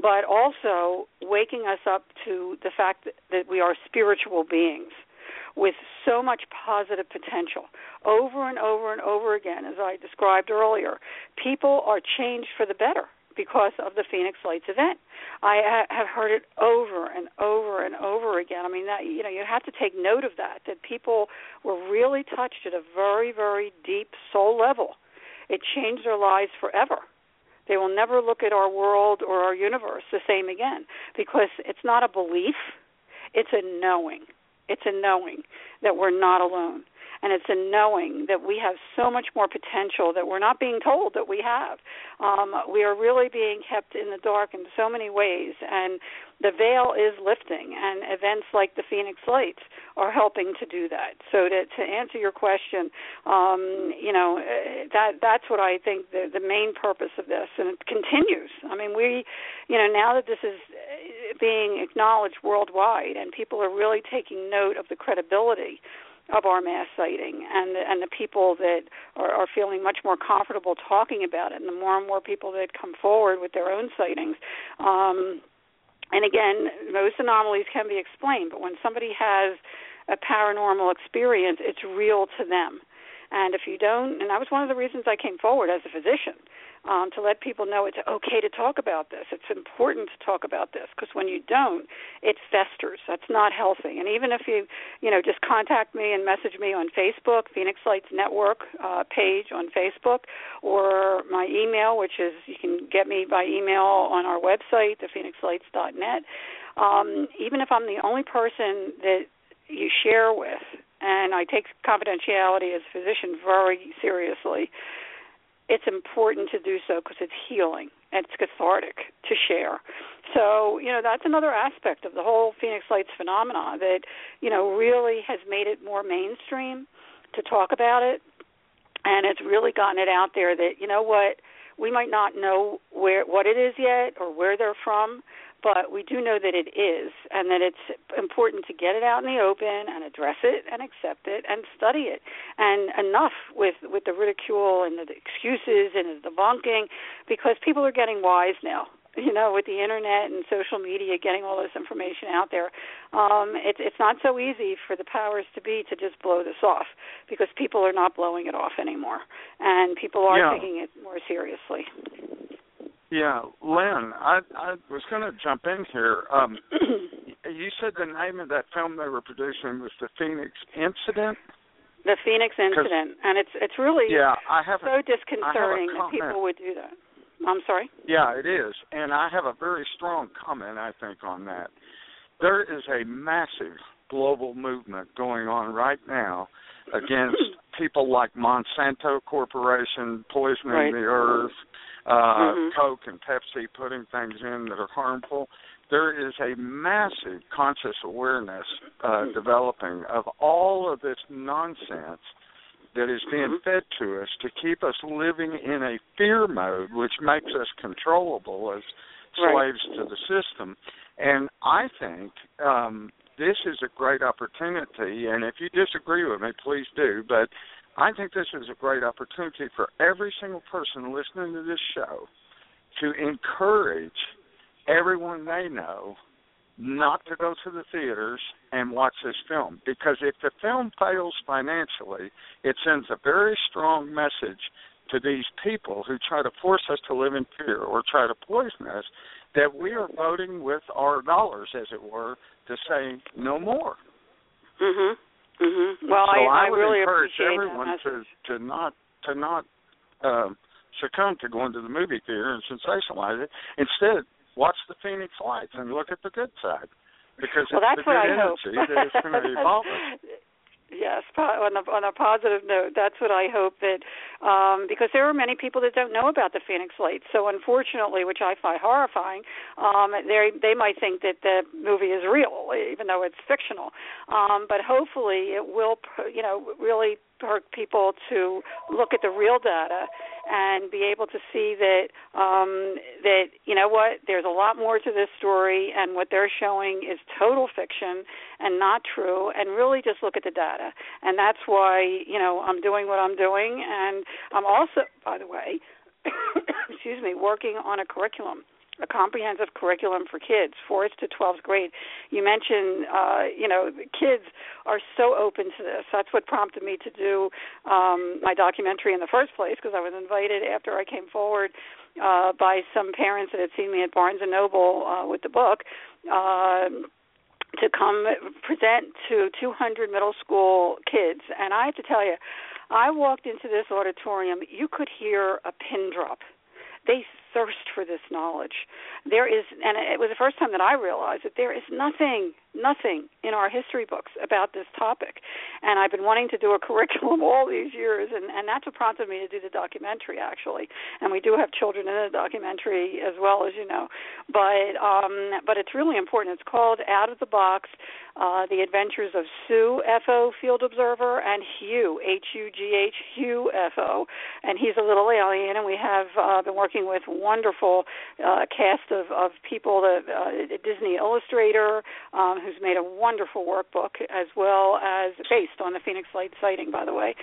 but also waking us up to the fact that, that we are spiritual beings with so much positive potential. Over and over and over again, as I described earlier, people are changed for the better because of the Phoenix Lights event. I have heard it over and over and over again. I mean, that you know, you have to take note of that. That people were really touched at a very, very deep soul level. It changed their lives forever. They will never look at our world or our universe the same again because it's not a belief; it's a knowing. It's a knowing that we're not alone. And it's a knowing that we have so much more potential that we're not being told that we have. Um, we are really being kept in the dark in so many ways. And the veil is lifting, and events like the Phoenix Lights are helping to do that. So to, to answer your question, um, you know that that's what I think the the main purpose of this, and it continues. I mean, we, you know, now that this is being acknowledged worldwide, and people are really taking note of the credibility of our mass sighting and and the people that are, are feeling much more comfortable talking about it and the more and more people that come forward with their own sightings um and again, most anomalies can be explained, but when somebody has a paranormal experience, it's real to them. And if you don't, and that was one of the reasons I came forward as a physician, um, to let people know it's okay to talk about this. It's important to talk about this because when you don't, it festers. That's not healthy. And even if you, you know, just contact me and message me on Facebook, Phoenix Lights Network uh, page on Facebook, or my email, which is you can get me by email on our website, thephoenixlights.net. Um, even if I'm the only person that you share with, and I take confidentiality as a physician very seriously it's important to do so because it's healing and it's cathartic to share. So, you know, that's another aspect of the whole Phoenix Lights phenomena that, you know, really has made it more mainstream to talk about it. And it's really gotten it out there that, you know what, we might not know where what it is yet or where they're from, but we do know that it is and that it's important to get it out in the open and address it and accept it and study it. And enough with with the ridicule and the excuses and the debunking because people are getting wise now you know with the internet and social media getting all this information out there. Um it's it's not so easy for the powers to be to just blow this off because people are not blowing it off anymore and people are yeah. taking it more seriously yeah, Lynne, I I was going to jump in here. Um, you said the name of that film they were producing was The Phoenix Incident. The Phoenix Incident, and it's it's really yeah, I have so disconcerting that people would do that. I'm sorry. Yeah, it is, and I have a very strong comment. I think on that. There is a massive global movement going on right now against people like Monsanto Corporation poisoning right. the earth, uh, mm-hmm. Coke and Pepsi putting things in that are harmful. There is a massive conscious awareness uh, mm-hmm. developing of all of this nonsense that is being mm-hmm. fed to us to keep us living in a fear mode, which makes us controllable as slaves right. to the system. And I think um, this is a great opportunity. And if you disagree with me, please do. But I think this is a great opportunity for every single person listening to this show to encourage everyone they know not to go to the theaters and watch this film because if the film fails financially, it sends a very strong message to these people who try to force us to live in fear or try to poison us that we are voting with our dollars, as it were, to say no more. Mhm. Mhm. Well, so I, I, I would really encourage everyone to to not to not um, succumb to going to the movie theater and sensationalize it. Instead, watch the Phoenix Lights and look at the good side because well, it's that's the what good energy that is going to evolve. Yes, on a on a positive note, that's what I hope that um because there are many people that don't know about the Phoenix Lights. So unfortunately, which I find horrifying, um they they might think that the movie is real even though it's fictional. Um but hopefully it will you know really perk people to look at the real data and be able to see that um that you know what there's a lot more to this story and what they're showing is total fiction and not true and really just look at the data. And that's why you know I'm doing what I'm doing and I'm also by the way excuse me working on a curriculum a comprehensive curriculum for kids, fourth to 12th grade. You mentioned, uh, you know, kids are so open to this. That's what prompted me to do um, my documentary in the first place because I was invited after I came forward uh, by some parents that had seen me at Barnes and Noble uh, with the book. Uh, to come present to 200 middle school kids, and I have to tell you, I walked into this auditorium. You could hear a pin drop. They thirst for this knowledge. There is, and it was the first time that I realized that there is nothing, nothing in our history books about this topic. And I've been wanting to do a curriculum all these years, and, and that's what prompted me to do the documentary, actually. And we do have children in the documentary as well, as you know. But um, but it's really important. It's called Out of the Box: uh, The Adventures of Sue FO Field Observer and Hugh H U G H Hugh FO, and he's a little alien. And we have uh, been working with wonderful uh, cast of, of people, the uh, Disney illustrator um, who's made a wonderful workbook, as well as based on the Phoenix Light sighting, by the way,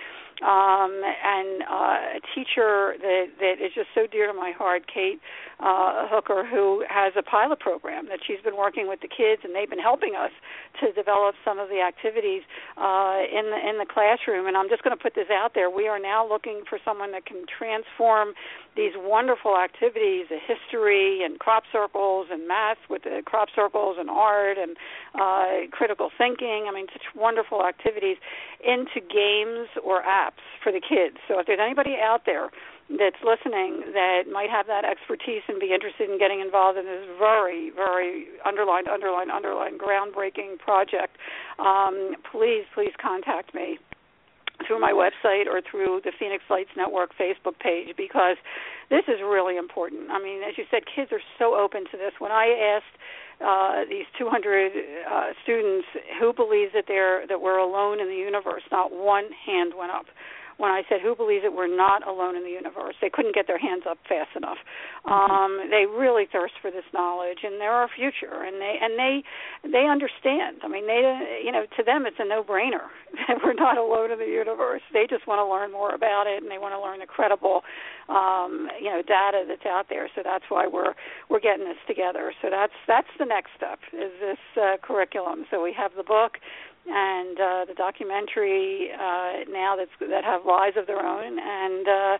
um, and uh, a teacher that, that is just so dear to my heart, Kate uh, Hooker, who has a pilot program that she's been working with the kids, and they've been helping us to develop some of the activities uh, in the in the classroom. And I'm just going to put this out there: we are now looking for someone that can transform these wonderful activities, the history and crop circles and math with the crop circles and art and uh, critical thinking. I mean, such wonderful activities into games or apps for the kids. So if there's anybody out there that's listening that might have that expertise and be interested in getting involved in this very, very underlined, underlined, underlined, groundbreaking project, um, please, please contact me through my website or through the Phoenix Lights Network Facebook page because this is really important. I mean, as you said, kids are so open to this. When I asked uh, these 200 uh, students who believes that they're that we're alone in the universe, not one hand went up when I said, "Who believes that we're not alone in the universe?" They couldn't get their hands up fast enough. Um, they really thirst for this knowledge, and they're our future, and they and they they understand. I mean, they you know to them it's a no-brainer that we're not alone in the universe. They just want to learn more about it, and they want to learn the credible um, you know data that's out there. So that's why we're we're getting this together. So that's that's the next step is this uh, curriculum. So we have the book and uh, the documentary uh, now that's that have lives of their own and uh,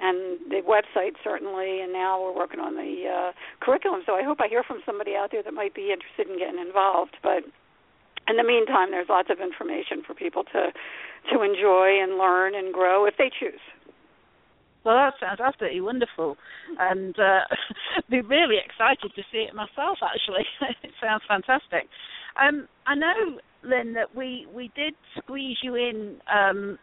and the website certainly and now we're working on the uh, curriculum so I hope I hear from somebody out there that might be interested in getting involved but in the meantime there's lots of information for people to to enjoy and learn and grow if they choose well, that sounds absolutely wonderful, and uh, be really excited to see it myself. Actually, it sounds fantastic. Um, I know Lynne, that we we did squeeze you in um,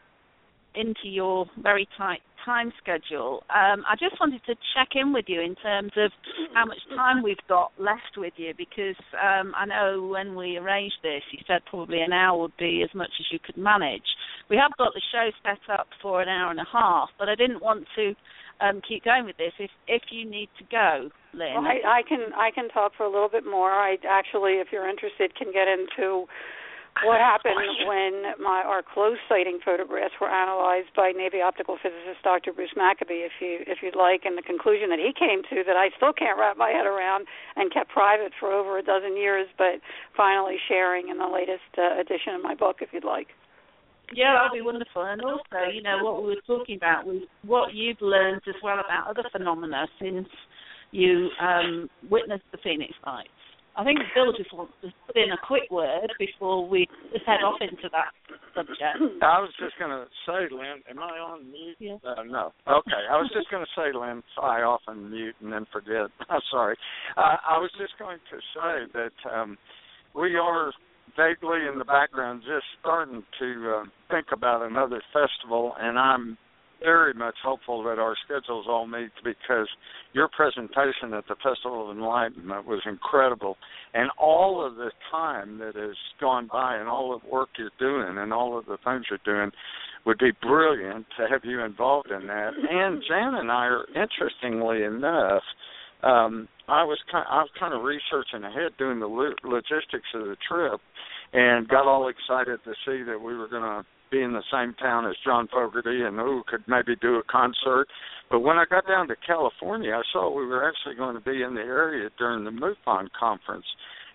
into your very tight time schedule. Um, I just wanted to check in with you in terms of how much time we've got left with you, because um, I know when we arranged this, you said probably an hour would be as much as you could manage. We have got the show set up for an hour and a half, but I didn't want to um, keep going with this if if you need to go, Lynne. Well, I, I can I can talk for a little bit more. I actually, if you're interested, can get into what happened when my our close sighting photographs were analyzed by Navy optical physicist Dr. Bruce Maccabee, if you if you'd like, and the conclusion that he came to that I still can't wrap my head around and kept private for over a dozen years, but finally sharing in the latest uh, edition of my book, if you'd like. Yeah, that'd be wonderful. And also, you know, what we were talking about was what you've learned as well about other phenomena since you um, witnessed the Phoenix Lights. I think Bill just wants to put in a quick word before we head off into that subject. I was just going to say, Lynne, am I on mute? Yeah. Uh, no. Okay. I was just going to say, Lynne, I often mute and then forget. I'm sorry. Uh, I was just going to say that um, we are vaguely in the background just starting to uh, think about another festival, and I'm very much hopeful that our schedules all meet because your presentation at the Festival of Enlightenment was incredible. And all of the time that has gone by and all of the work you're doing and all of the things you're doing would be brilliant to have you involved in that. And Jan and I are, interestingly enough, um, I was kind, I was kind of researching ahead, doing the lo- logistics of the trip, and got all excited to see that we were going to be in the same town as John Fogerty and who could maybe do a concert. But when I got down to California, I saw we were actually going to be in the area during the MUFON conference.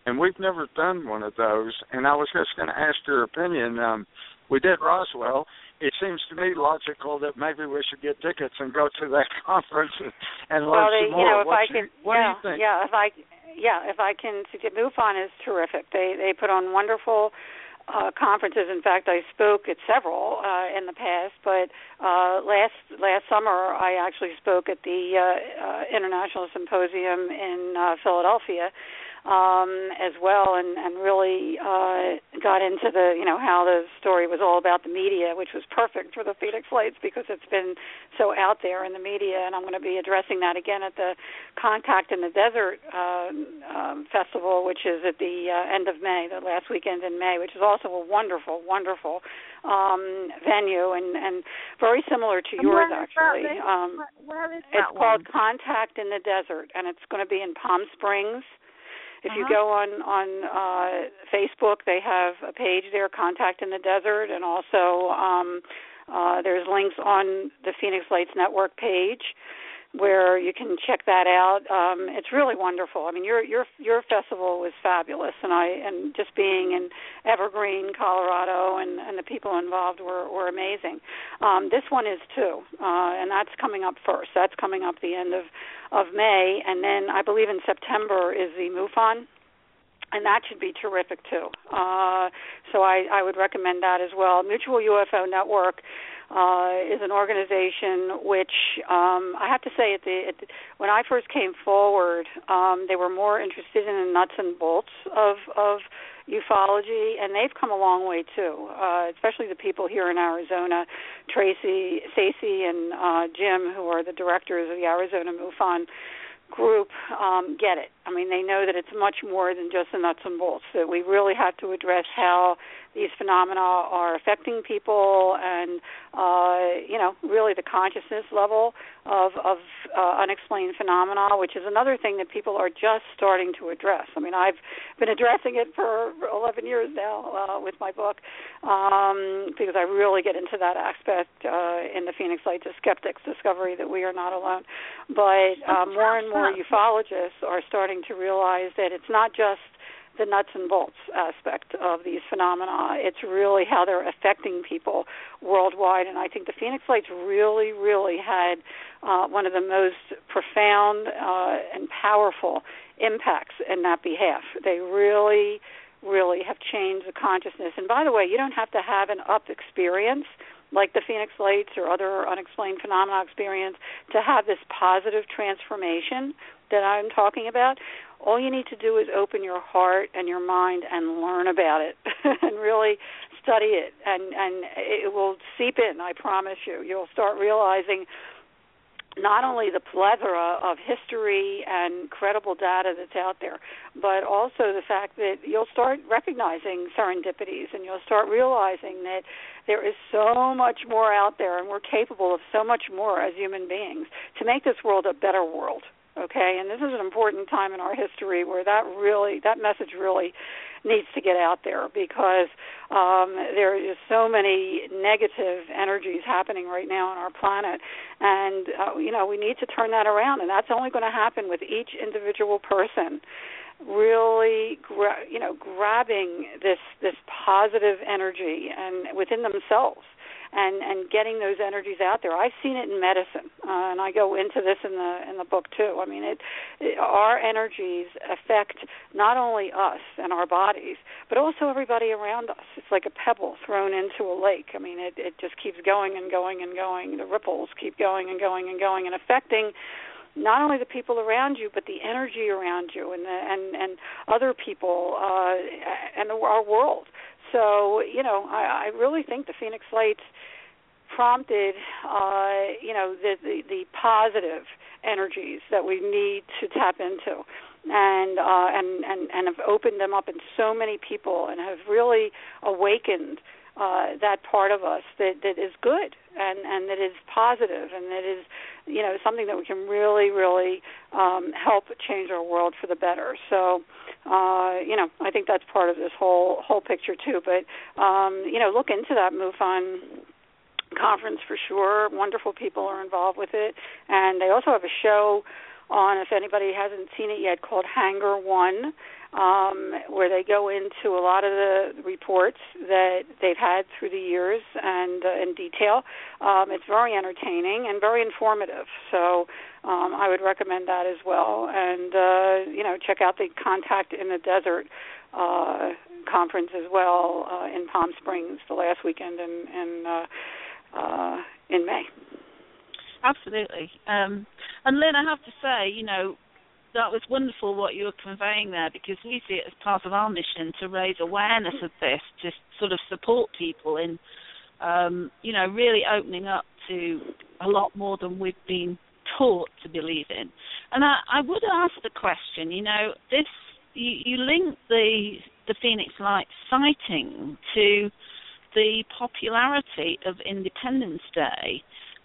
And we've never done one of those. And I was just going to ask your opinion. Um, we did Roswell. It seems to me logical that maybe we should get tickets and go to that conference and, and learn well, they, some more. you know, if what I you, can, what yeah, do you think? yeah, if I, yeah, if I can, MUFON is terrific. They they put on wonderful uh, conferences. In fact, I spoke at several uh, in the past, but uh, last last summer I actually spoke at the uh, uh, International Symposium in uh, Philadelphia um, as well, and and really uh, got into the you know how the story was all about the media, which was perfect for the Phoenix Lights because it's been so out there in the media, and I'm going to be addressing that again at the Contact in the Desert uh, um, festival, which is at the uh, end of May, the last weekend in May, which is also a wonderful, wonderful um, venue and and very similar to yours where is actually. that? Um, Where- where is it's that called? Contact in the Desert, and it's going to be in Palm Springs. If you Uh-huh. go on on uh, Facebook, they have a page there, Contact in the Desert, and also um, uh, there's links on the Phoenix Lights Network page where you can check that out. Um, it's really wonderful. I mean, your your your festival was fabulous, and I and just being in Evergreen, Colorado, and and the people involved were were amazing. Um, this one is too, uh, and that's coming up first. That's coming up the end of of May, and then I believe in September is the MUFON and that should be terrific too. Uh, so I, I would recommend that as well. Mutual UFO Network uh, is an organization which um, I have to say, at the, at the when I first came forward, um, they were more interested in the nuts and bolts of of ufology, and they've come a long way too. Uh, especially the people here in Arizona, Tracy, Stacy, and uh, Jim, who are the directors of the Arizona MUFON group um, get it. I mean, they know that it's much more than just the nuts and bolts. That we really have to address how these phenomena are affecting people, and uh, you know, really the consciousness level of of uh, unexplained phenomena, which is another thing that people are just starting to address. I mean, I've been addressing it for 11 years now uh, with my book um, because I really get into that aspect uh, in the Phoenix Lights of Skeptics discovery that we are not alone. But uh, more and more ufologists are starting to realize that it's not just the nuts and bolts aspect of these phenomena. It's really how they're affecting people worldwide. And I think the Phoenix Lights really, really had uh, one of the most profound uh, and powerful impacts in that behalf. They really, really have changed the consciousness. And by the way, you don't have to have an up experience like the Phoenix Lights or other unexplained phenomena experience to have this positive transformation that I'm talking about. All you need to do is open your heart and your mind and learn about it and really study it and and it will seep in, I promise you. You'll start realizing not only the plethora of history and credible data that's out there, but also the fact that you'll start recognizing serendipities and you'll start realizing that there is so much more out there and we're capable of so much more as human beings to make this world a better world okay? And this is an important time in our history where that really that message really needs to get out there because um, just so many negative energies happening right now on our planet, and uh, you know we need to turn that around, and that's only going to happen with each individual person. Really gra- you know grabbing this this positive energy and within themselves and and getting those energies out there. I've seen it in medicine, uh, and I go into this in the in the book too. I mean, it, it our energies affect not only us and our bodies, but also everybody around us. It's like a pebble thrown into a lake. I mean, it it just keeps going and going and going. The ripples keep going and going and going and affecting not only the people around you, but the energy around you and the, and and other people uh, and the, our world. So you know, I, I really think the Phoenix Lights prompted, uh, you know, the, the the positive energies that we need to tap into, and uh, and and and have opened them up in so many people, and have really awakened uh, that part of us that that is good and and that is positive and that is you know something that we can really really um, help change our world for the better. So uh, you know I think that's part of this whole whole picture too. But um, you know look into that MUFON conference for sure. Wonderful people are involved with it, and they also have a show on if anybody hasn't seen it yet called Hangar One um, where they go into a lot of the reports that they've had through the years and uh, in detail. Um, it's very entertaining and very informative. So um, I would recommend that as well. And uh, you know, check out the Contact in the Desert uh, conference as well uh, in Palm Springs the last weekend in in, uh, uh, in May. Absolutely. Um, and Lynne, I have to say, you know, that was wonderful what you were conveying there because we see it as part of our mission to raise awareness of this, to sort of support people in, um, you know, really opening up to a lot more than we've been taught to believe in. And I, I would ask the question, you know, this you, you link the the Phoenix Lights sighting to the popularity of Independence Day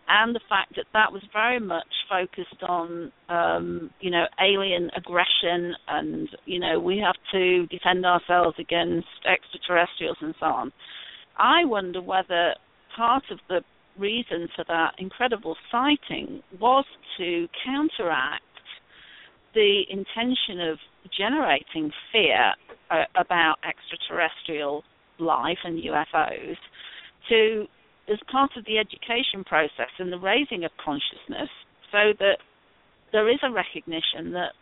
and the fact that that was very much focused on um, you know alien aggression and you know we have to defend ourselves against extraterrestrials and so on. I wonder whether part of the reason for that incredible sighting was to counteract the intention of generating fear uh, about extraterrestrial life and UFOs to as part of the education process and the raising of consciousness so that there is a recognition that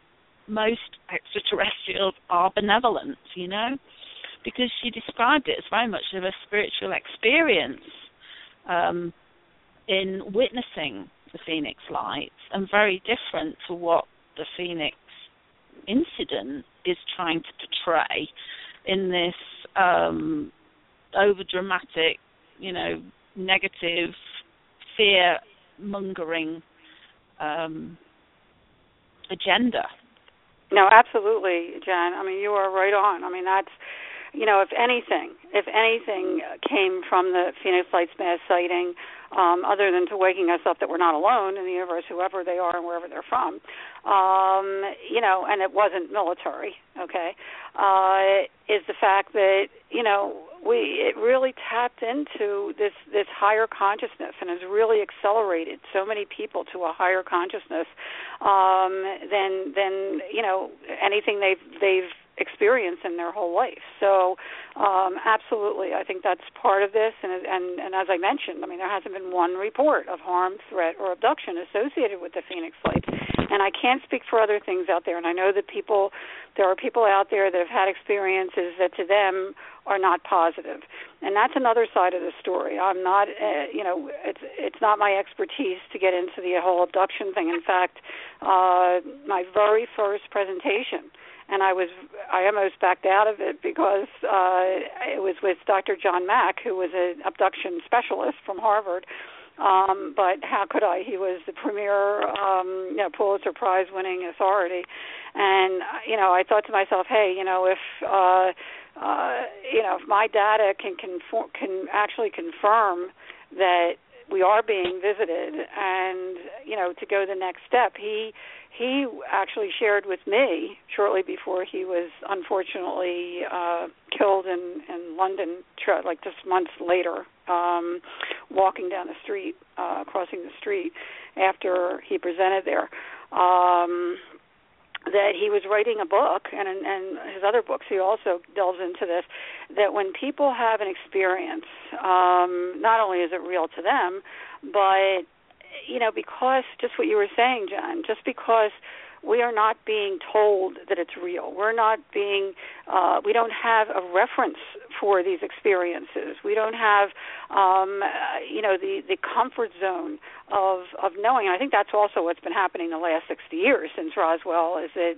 most extraterrestrials are benevolent, you know, because she described it as very much of a spiritual experience um, in witnessing the Phoenix Lights and very different to what the Phoenix incident is trying to portray in this um, over dramatic, you know, negative, fear mongering um, agenda. No, absolutely, Jen. I mean, you are right on. I mean, that's you know, if anything, if anything came from the Phoenix Lights mass sighting, um, other than to waking us up that we're not alone in the universe, whoever they are and wherever they're from, um, you know, and it wasn't military, okay, uh, is the fact that you know we it really tapped into this this higher consciousness and has really accelerated so many people to a higher consciousness um, than than you know anything they've they've experienced in their whole life. So, um, absolutely, I think that's part of this. And, and and as I mentioned, I mean, there hasn't been one report of harm, threat, or abduction associated with the Phoenix Lights. And I can't speak for other things out there. And I know that people, there are people out there that have had experiences that to them are not positive, and that's another side of the story. I'm not, uh, you know, it's it's not my expertise to get into the whole abduction thing. In fact, uh, my very first presentation, and I was I almost backed out of it because uh, it was with Dr. John Mack, who was an abduction specialist from Harvard. Um, but how could I? He was the premier, um, you know, Pulitzer Prize winning authority, and you know, I thought to myself, hey, you know, if uh, uh, you know, if my data can conform, can actually confirm that we are being visited and you know to go the next step. He he actually shared with me shortly before he was unfortunately uh killed in in London like just months later um walking down the street uh crossing the street after he presented there. Um that he was writing a book and and his other books he also delves into this that when people have an experience um not only is it real to them but you know because just what you were saying John just because we are not being told that it's real. We're not being, uh, we don't have a reference for these experiences. We don't have, um, uh, you know, the the comfort zone of of knowing. And I think that's also what's been happening the last 60 years since Roswell. Is that,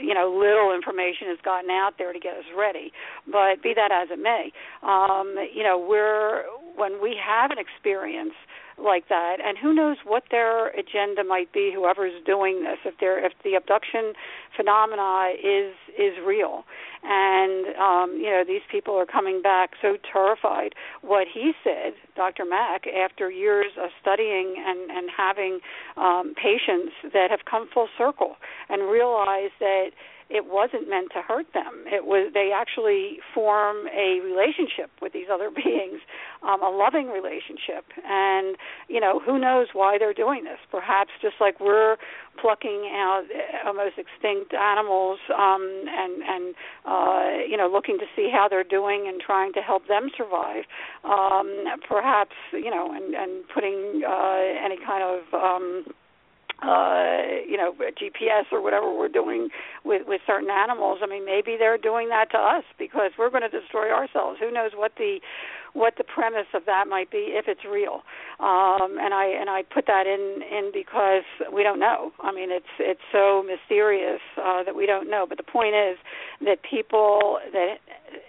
you know, little information has gotten out there to get us ready. But be that as it may, um, you know, we're when we have an experience like that and who knows what their agenda might be whoever's doing this if they're if the abduction phenomena is is real and um you know these people are coming back so terrified what he said Dr. Mack after years of studying and and having um patients that have come full circle and realized that it wasn't meant to hurt them. It was they actually form a relationship with these other beings, um, a loving relationship, and you know who knows why they're doing this. Perhaps just like we're plucking out almost extinct animals um, and and uh, you know looking to see how they're doing and trying to help them survive. Um, perhaps you know and and putting uh, any kind of um, uh, you know, GPS or whatever we're doing with with certain animals. I mean, maybe they're doing that to us because we're going to destroy ourselves. Who knows what the what the premise of that might be if it's real. Um, and I and I put that in in because we don't know. I mean, it's it's so mysterious uh, that we don't know. But the point is that people that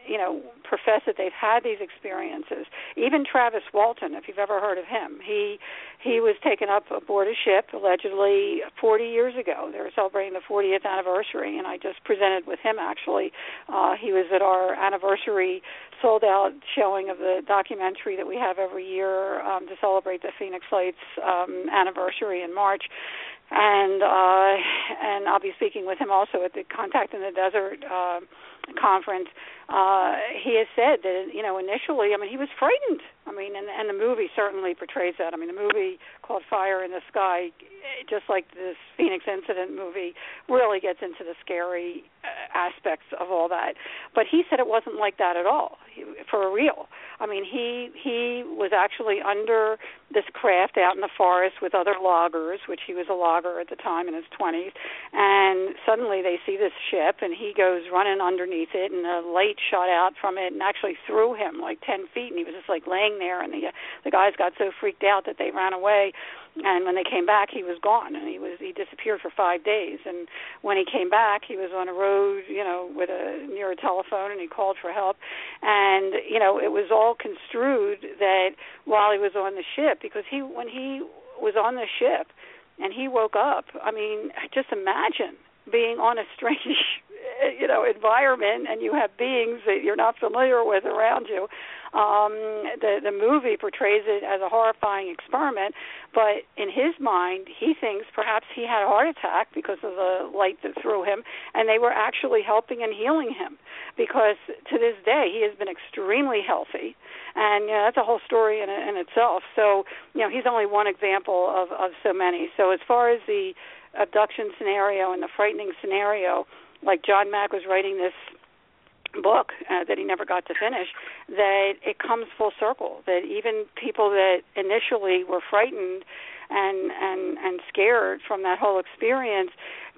you know profess that they've had these experiences. Even Travis Walton, if you've ever heard of him, he he was taken up aboard a ship allegedly 40 years ago. They were celebrating the 40th anniversary, and I just presented with him actually. Uh, he was at our anniversary sold out showing of the documentary that we have every year um, to celebrate the Phoenix Lights um, anniversary in March and uh, and I'll be speaking with him also at the Contact in the Desert uh, conference. Uh, he has said that you know initially, I mean, he was frightened. I mean, and and the movie certainly portrays that. I mean, the movie called Fire in the Sky, just like this Phoenix Incident movie, really gets into the scary uh, aspects of all that. But he said it wasn't like that at all, for real. I mean, he he was actually under this craft out in the forest with other loggers, which he was a logger at the time in his 20s, and suddenly they see this ship, and he goes running underneath it, and the light shot out from it and actually threw him like 10 feet, and he was just like laying there, and the uh, the guys got so freaked out that they ran away and when they came back he was gone and he was he disappeared for five days and when he came back he was on a road you know with a near a telephone and he called for help and you know it was all construed that while he was on the ship because he when he was on the ship and he woke up i mean just imagine being on a strange you know environment and you have beings that you're not familiar with around you um, the the movie portrays it as a horrifying experiment, but in his mind, he thinks perhaps he had a heart attack because of the light that threw him, and they were actually helping and healing him. Because to this day, he has been extremely healthy, and you know, that's a whole story in, in itself. So you know, he's only one example of of so many. So as far as the abduction scenario and the frightening scenario, like John Mack was writing this book uh, that he never got to finish that it comes full circle that even people that initially were frightened and and and scared from that whole experience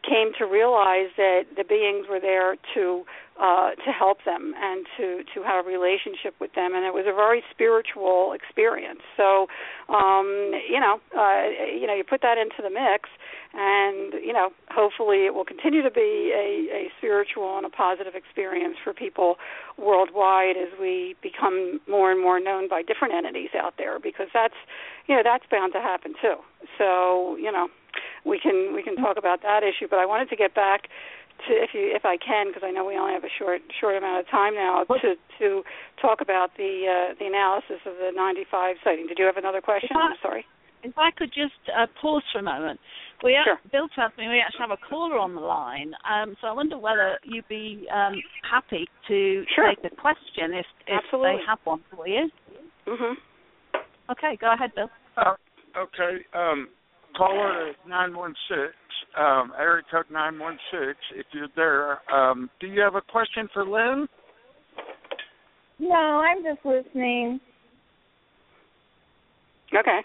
came to realize that the beings were there to uh, to help them and to to have a relationship with them, and it was a very spiritual experience. So, um, you know, uh, you know, you put that into the mix, and you know, hopefully, it will continue to be a, a spiritual and a positive experience for people worldwide as we become more and more known by different entities out there, because that's, you know, that's bound to happen too. So, you know, we can we can talk about that issue, but I wanted to get back to if you if I can because I know we only have a short short amount of time now to to talk about the uh, the analysis of the 95 sighting. Did you have another question? I'm sorry. If I could just uh, pause for a moment. We sure. Bill tells me we actually have a caller on the line, um, so I wonder whether you'd be um, happy to sure. take a question if if Absolutely. they have one for you. Mhm. Okay, go ahead, Bill. Uh, okay. Um, caller is nine one six um, area code 916, if you're there. Um, do you have a question for Lynne? No, I'm just listening. Okay.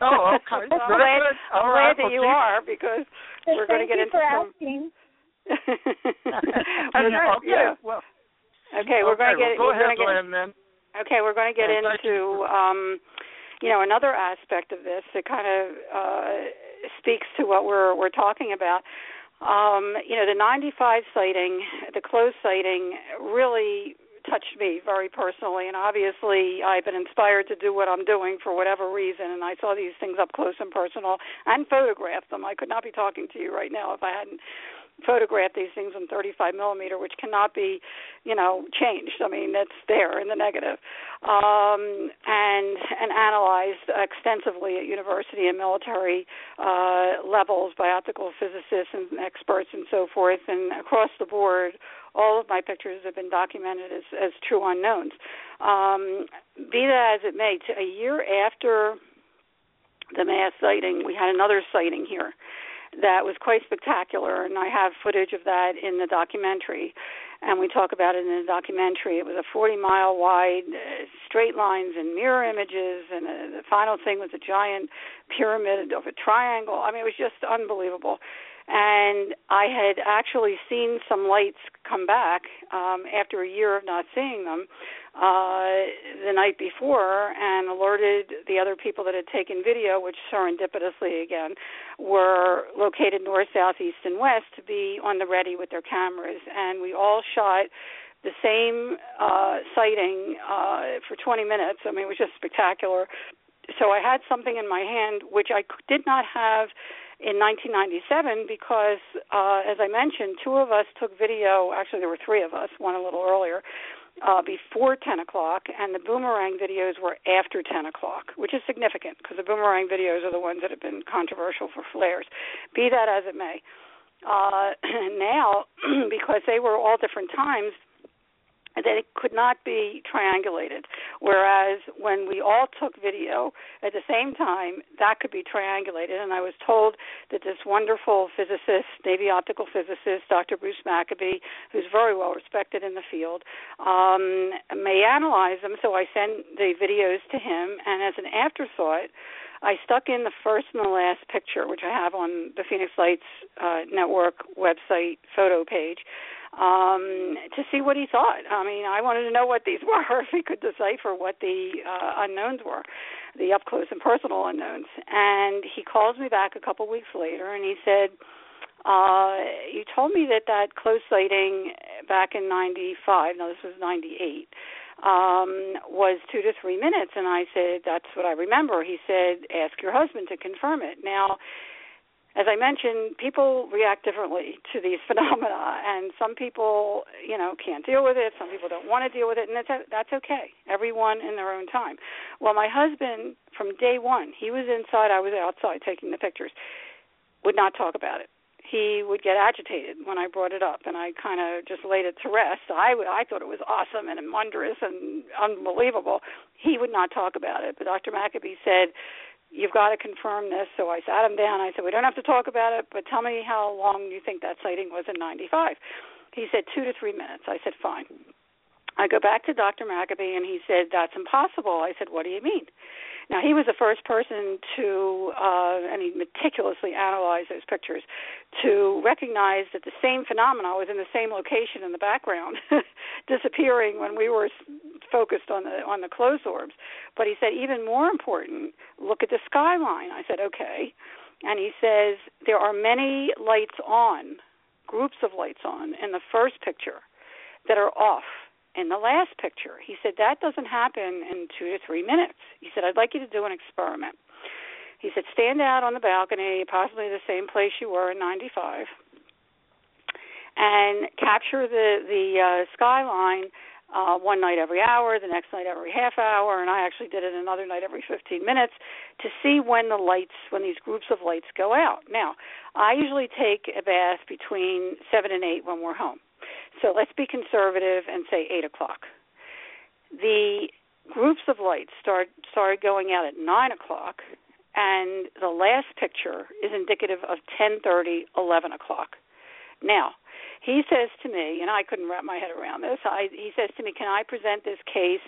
Oh, okay. I'm glad. I'm glad right, that you keep- are because we're going to Thank get you into for some. asking. okay. yeah. Well, Okay, we're going to okay, get. well, go we're ahead, gonna get, then. Okay, we're going to get thank into um, you know another aspect of this that kind of uh, speaks to what we're we're talking about. Um, you know, the 95 sighting, the close sighting, really touched me very personally, and obviously I've been inspired to do what I'm doing for whatever reason. And I saw these things up close and personal and photographed them. I could not be talking to you right now if I hadn't photographed these things in 35 millimeter, which cannot be, you know, changed. I mean, it's there in the negative, um, and and analyzed extensively at university and military uh, levels by optical physicists and experts and so forth, and across the board. All of my pictures have been documented as, as true unknowns. Um, be that as it may, a year after the mass sighting, we had another sighting here that was quite spectacular, and I have footage of that in the documentary. And we talk about it in the documentary. It was a 40 mile wide, uh, straight lines and mirror images, and uh, the final thing was a giant pyramid of a triangle. I mean, it was just unbelievable. And I had actually seen some lights come back um, after a year of not seeing them uh, the night before and alerted the other people that had taken video, which serendipitously again were located north, south, east, and west to be on the ready with their cameras. And we all shot the same uh, sighting uh, for 20 minutes. I mean, it was just spectacular. So I had something in my hand which I did not have in 1997 because, uh, as I mentioned, two of us took video. Actually, there were three of us, one a little earlier, uh, before 10 o'clock, and the boomerang videos were after 10 o'clock, which is significant because the boomerang videos are the ones that have been controversial for flares. Be that as it may. Uh, now, because they were all different times, that it could not be triangulated. Whereas when we all took video at the same time, that could be triangulated. And I was told that this wonderful physicist, Navy optical physicist, Dr. Bruce Maccabee, who's very well respected in the field, um, may analyze them. So I sent the videos to him, and as an afterthought, I stuck in the first and the last picture, which I have on the Phoenix Lights uh, Network website photo page um, to see what he thought. I mean, I wanted to know what these were, if he could decipher what the uh, unknowns were, the up close and personal unknowns. And he calls me back a couple weeks later, and he said, uh, "You told me that that close sighting back in '95. Now this was '98." um was 2 to 3 minutes and I said that's what I remember. He said ask your husband to confirm it. Now as I mentioned, people react differently to these phenomena, and some people, you know, can't deal with it. Some people don't want to deal with it, and that's that's okay. Everyone in their own time. Well, my husband, from day one, he was inside, I was outside taking the pictures. Would not talk about it. He would get agitated when I brought it up, and I kind of just laid it to rest. I I thought it was awesome and wondrous and unbelievable. He would not talk about it, but Dr. Maccabee said you've got to confirm this. So I sat him down. I said, we don't have to talk about it, but tell me how long you think that sighting was in 95. He said two to three minutes. I said, fine. I go back to Dr. Maccabee, and he said, that's impossible. I said, what do you mean? Now he was the first person to, uh, and he meticulously analyzed those pictures, to recognize that the same phenomena was in the same location in the background, disappearing when we were focused on the on the closed orbs. But he said even more important, look at the skyline. I said okay, and he says there are many lights on, groups of lights on in the first picture that are off in the last picture. He said that doesn't happen in two to three minutes. He said, I'd like you to do an experiment. He said, stand out on the balcony, possibly the same place you were in '95, and capture the the uh, skyline uh, one night every hour, the next night every half hour, and I actually did it another night every 15 minutes to see when the lights, when these groups of lights go out. Now, I usually take a bath between seven and eight when we're home. So let's be conservative and say eight o'clock. The groups of lights start started going out at nine o'clock, and the last picture is indicative of ten thirty, eleven o'clock. Now, he says to me, and I couldn't wrap my head around this. I, he says to me, "Can I present this case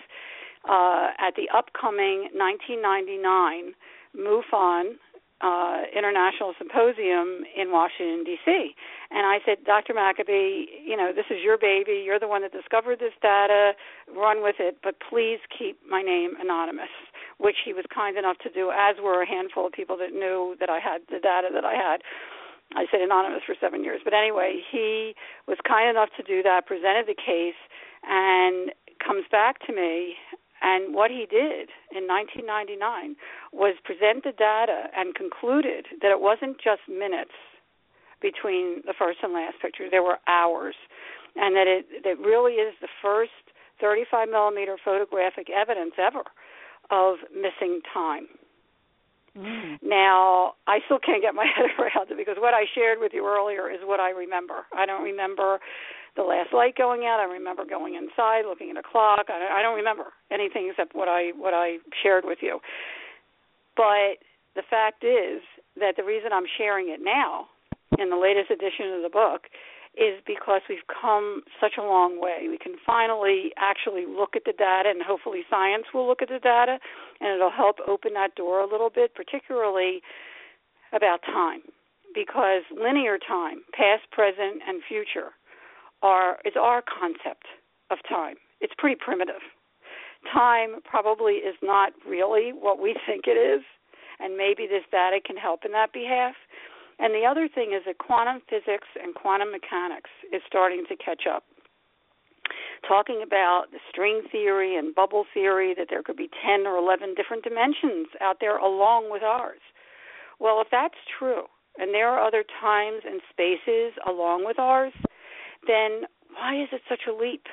uh, at the upcoming 1999 MUFON uh, International Symposium in Washington D.C. And I said, Dr. Maccabee, you know, this is your baby. You're the one that discovered this data. Run with it, but please keep my name anonymous. Which he was kind enough to do, as were a handful of people that knew that I had the data that I had. I said anonymous for seven years, but anyway, he was kind enough to do that. Presented the case, and comes back to me and what he did in 1999 was present the data and concluded that it wasn't just minutes between the first and last picture; there were hours, and that it that really is the first 35 millimeter photographic evidence ever of missing time. Mm. Now, I still can't get my head around it because what I shared with you earlier is what I remember. I don't remember the last light going out. I remember going inside, looking at a clock. I, I don't remember anything except what I what I shared with you. But the fact is that the reason I'm sharing it now in the latest edition of the book is because we've come such a long way. We can finally actually look at the data, and hopefully, science will look at the data, and it'll help open that door a little bit, particularly about time. Because linear time, past, present, and future, are is our concept of time. It's pretty primitive. Time probably is not really what we think it is, and maybe this data can help in that behalf. And the other thing is that quantum physics and quantum mechanics is starting to catch up. Talking about the string theory and bubble theory, that there could be 10 or 11 different dimensions out there along with ours. Well, if that's true, and there are other times and spaces along with ours, then why is it such a leap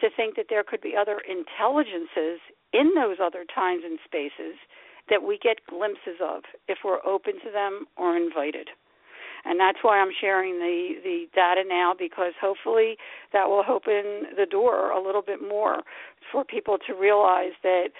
to think that there could be other intelligences in those other times and spaces that we get glimpses of if we're open to them or invited? And that's why I'm sharing the the data now because hopefully that will open the door a little bit more for people to realize that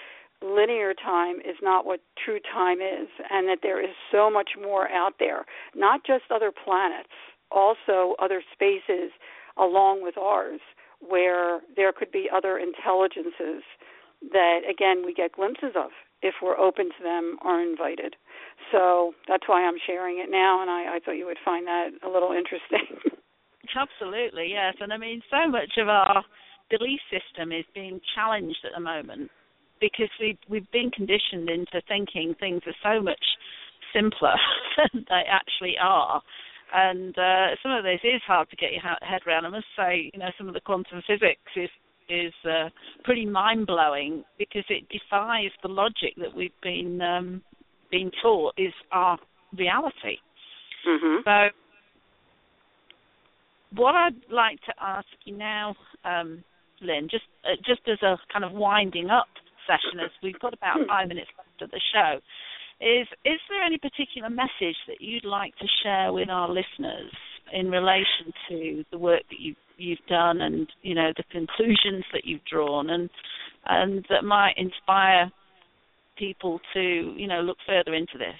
linear time is not what true time is and that there is so much more out there not just other planets also other spaces along with ours, where there could be other intelligences that, again, we get glimpses of if we're open to them or invited. So that's why I'm sharing it now, and I, I thought you would find that a little interesting. Absolutely, yes. And I mean, so much of our belief system is being challenged at the moment because we we've been conditioned into thinking things are so much simpler than they actually are and uh, some of this is hard to get your head around. I must say, you know, some of the quantum physics is is uh, pretty mind blowing because it defies the logic that we've been um, being taught is our reality. Mm-hmm. So, what I'd like to ask you now, um, Lynne, just uh, just as a kind of winding up session, as we've got about five minutes left of the show, is is there any particular message that you'd like to share with our listeners in relation to the work that you you've done and you know the conclusions that you've drawn and and that might inspire people to you know look further into this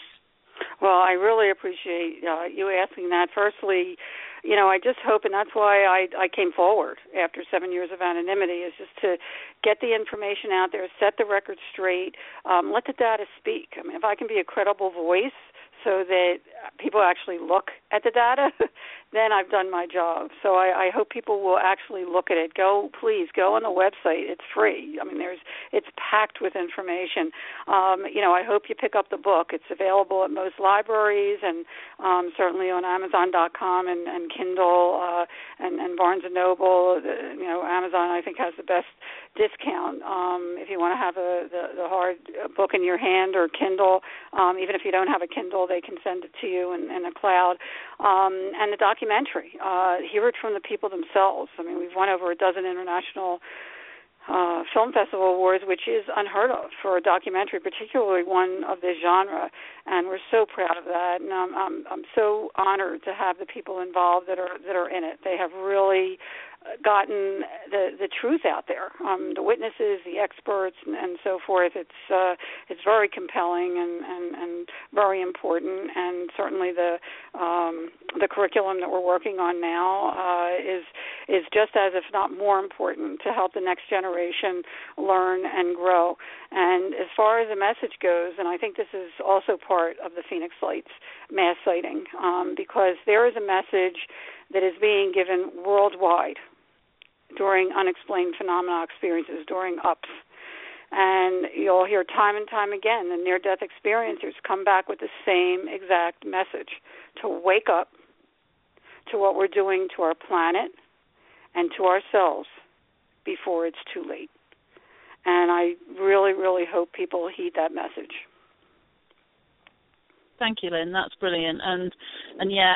Well, I really appreciate uh, you asking that. Firstly, you know, I just hope, and that's why I I came forward after seven years of anonymity, is just to get the information out there, set the record straight, um, let the data speak. I mean, if I can be a credible voice so that people actually look at the data, then I've done my job. So I, I hope people will actually look at it. Go, please, go on the website. It's free. I mean, there's it's packed with information. Um, you know, I hope you pick up the book. It's available at most libraries and um, certainly on Amazon.com and, and Kindle uh, and, and Barnes and Noble. The, you know, Amazon I think has the best discount um, if you want to have a the, the hard book in your hand or Kindle. Um, even if you don't have a Kindle, they can send it to you in, in a cloud. Um, and the documentary, uh, hear it from the people themselves. I mean, we've won over a dozen international uh, film festival awards, which is unheard of for a documentary, particularly one of this genre. And we're so proud of that, and I'm I'm, I'm so honored to have the people involved that are that are in it. They have really gotten the the truth out there. Um, the witnesses, the experts, and, and so forth. It's uh, it's very compelling and, and, and very important. And certainly the um, the curriculum that we're working on now uh, is is just as if not more important to help the next generation learn and grow. And as far as the message goes, and I think this is also part of the Phoenix Lights mass sighting um, because there is a message that is being given worldwide during unexplained phenomena experiences, during ups. And you'll hear time and time again the near death experiencers come back with the same exact message to wake up to what we're doing to our planet and to ourselves before it's too late. And I really, really hope people heed that message. Thank you, Lynne. That's brilliant. And and yeah,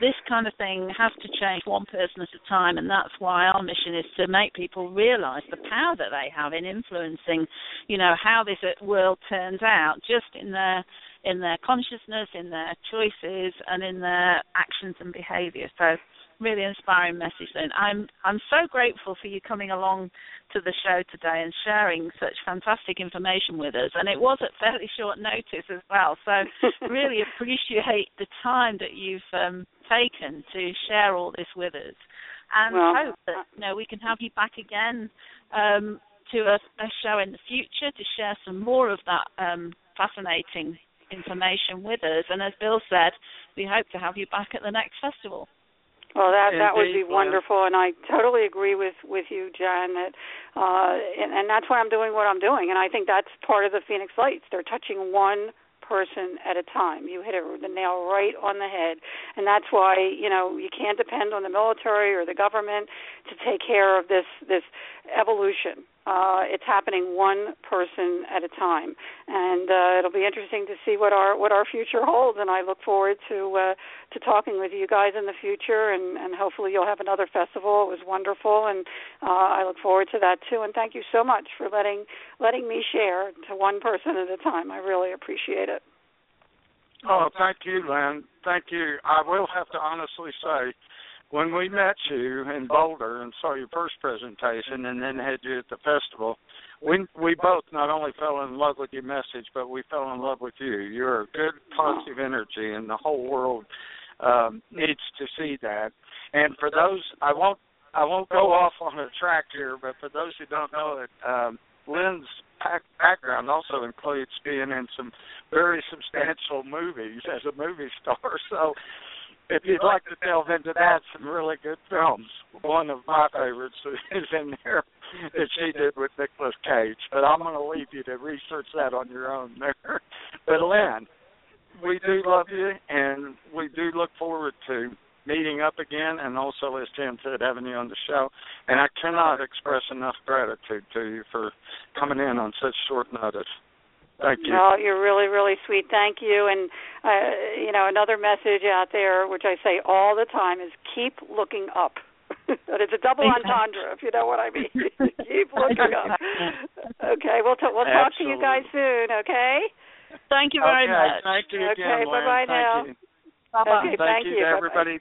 this kind of thing has to change one person at a time, and that's why our mission is to make people realise the power that they have in influencing, you know, how this world turns out, just in their in their consciousness, in their choices, and in their actions and behaviour. So really inspiring message then. I'm I'm so grateful for you coming along to the show today and sharing such fantastic information with us. And it was at fairly short notice as well. So really appreciate the time that you've um, taken to share all this with us. And well, hope that you know we can have you back again um, to a, a, show in the future to share some more of that um, fascinating information with us. And as Bill said, we hope to have you back at the next festival. Well, that that would be wonderful, and I totally agree with with you, Jan. That, uh, and, and that's why I'm doing what I'm doing, and I think that's part of the Phoenix Lights. They're touching one person at a time. You hit it, the nail right on the head, and that's why you know you can't depend on the military or the government to take care of this this evolution uh, it's happening one person at a time, and uh, it'll be interesting to see what our what our future holds. And I look forward to uh, to talking with you guys in the future, and, and hopefully you'll have another festival. It was wonderful, and uh, I look forward to that too. And thank you so much for letting letting me share to one person at a time. I really appreciate it. Oh, thank you, Lynne. Thank you. I will have to honestly say when we met you in Boulder and saw your first presentation and then had you at the festival, we we both not only fell in love with your message, but we fell in love with you. You're a good positive energy and the whole world um needs to see that. And for those I won't I won't go off on a track here, but for those who don't know it, um Lynne's background also includes being in some very substantial movies as a movie star. So if you'd like to delve into that, some really good films. One of my favorites is in there that she did with Nicolas Cage. But I'm going to leave you to research that on your own there. But Lynne, we do love you, and we do look forward to meeting up again, and also, as Tim said, having you on the show. And I cannot express enough gratitude to you for coming in on such short notice. Thank you. No, you're really, really sweet. Thank you. And uh, you know, another message out there, which I say all the time, is keep looking up. but it's a double entendre, if you know what I mean. keep looking up. Okay, we'll t- we'll talk to you guys soon. Okay. Thank you very okay, much. Thank you again, Okay, bye bye now. Bye bye. Okay, thank, thank you, you. to Bye-bye. everybody.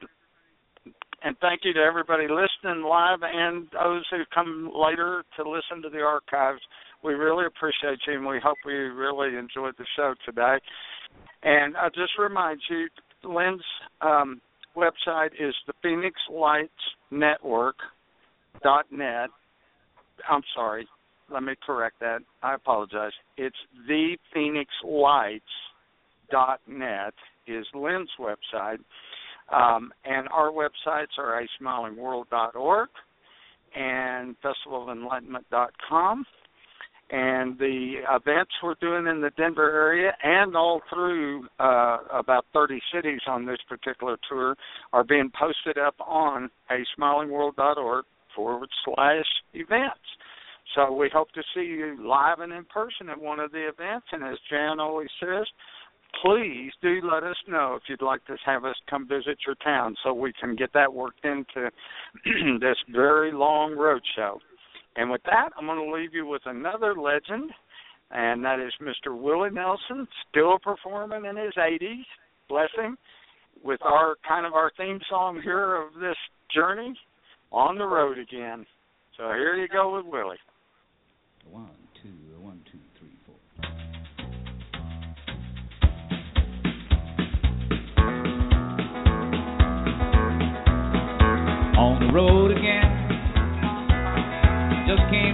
And thank you to everybody listening live and those who come later to listen to the archives. We really appreciate you, and we hope we really enjoyed the show today. And I just remind you, Lynne's um, website is the Phoenix Lights Network dot net. I'm sorry, let me correct that. I apologize. It's the Phoenix Lights dot net is Lynne's website. Um, and our websites are a smilingworld.org and festivalenlightenment.com. And the events we're doing in the Denver area and all through uh, about 30 cities on this particular tour are being posted up on a smilingworld.org forward slash events. So we hope to see you live and in person at one of the events. And as Jan always says, please do let us know if you'd like to have us come visit your town so we can get that worked into this very long road show. And with that, I'm going to leave you with another legend, and that is Mr. Willie Nelson, still performing in his 80s. Bless him. With our kind of our theme song here of this journey, on the road again. So here you go with Willie. One, two, one, two, three, four. On the road again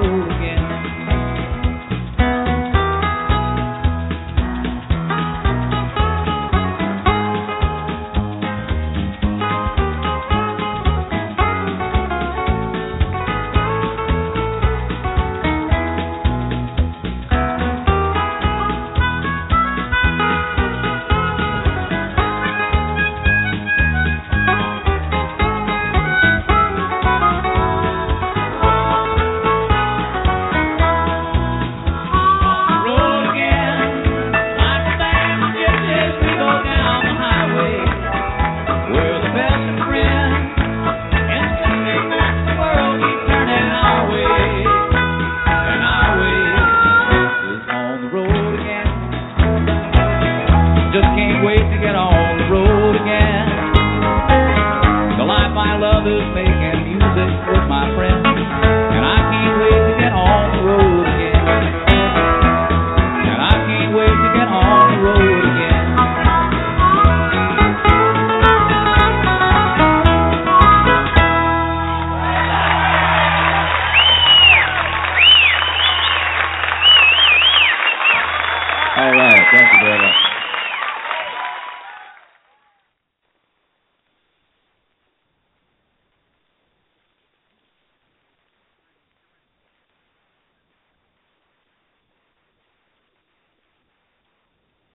Oh.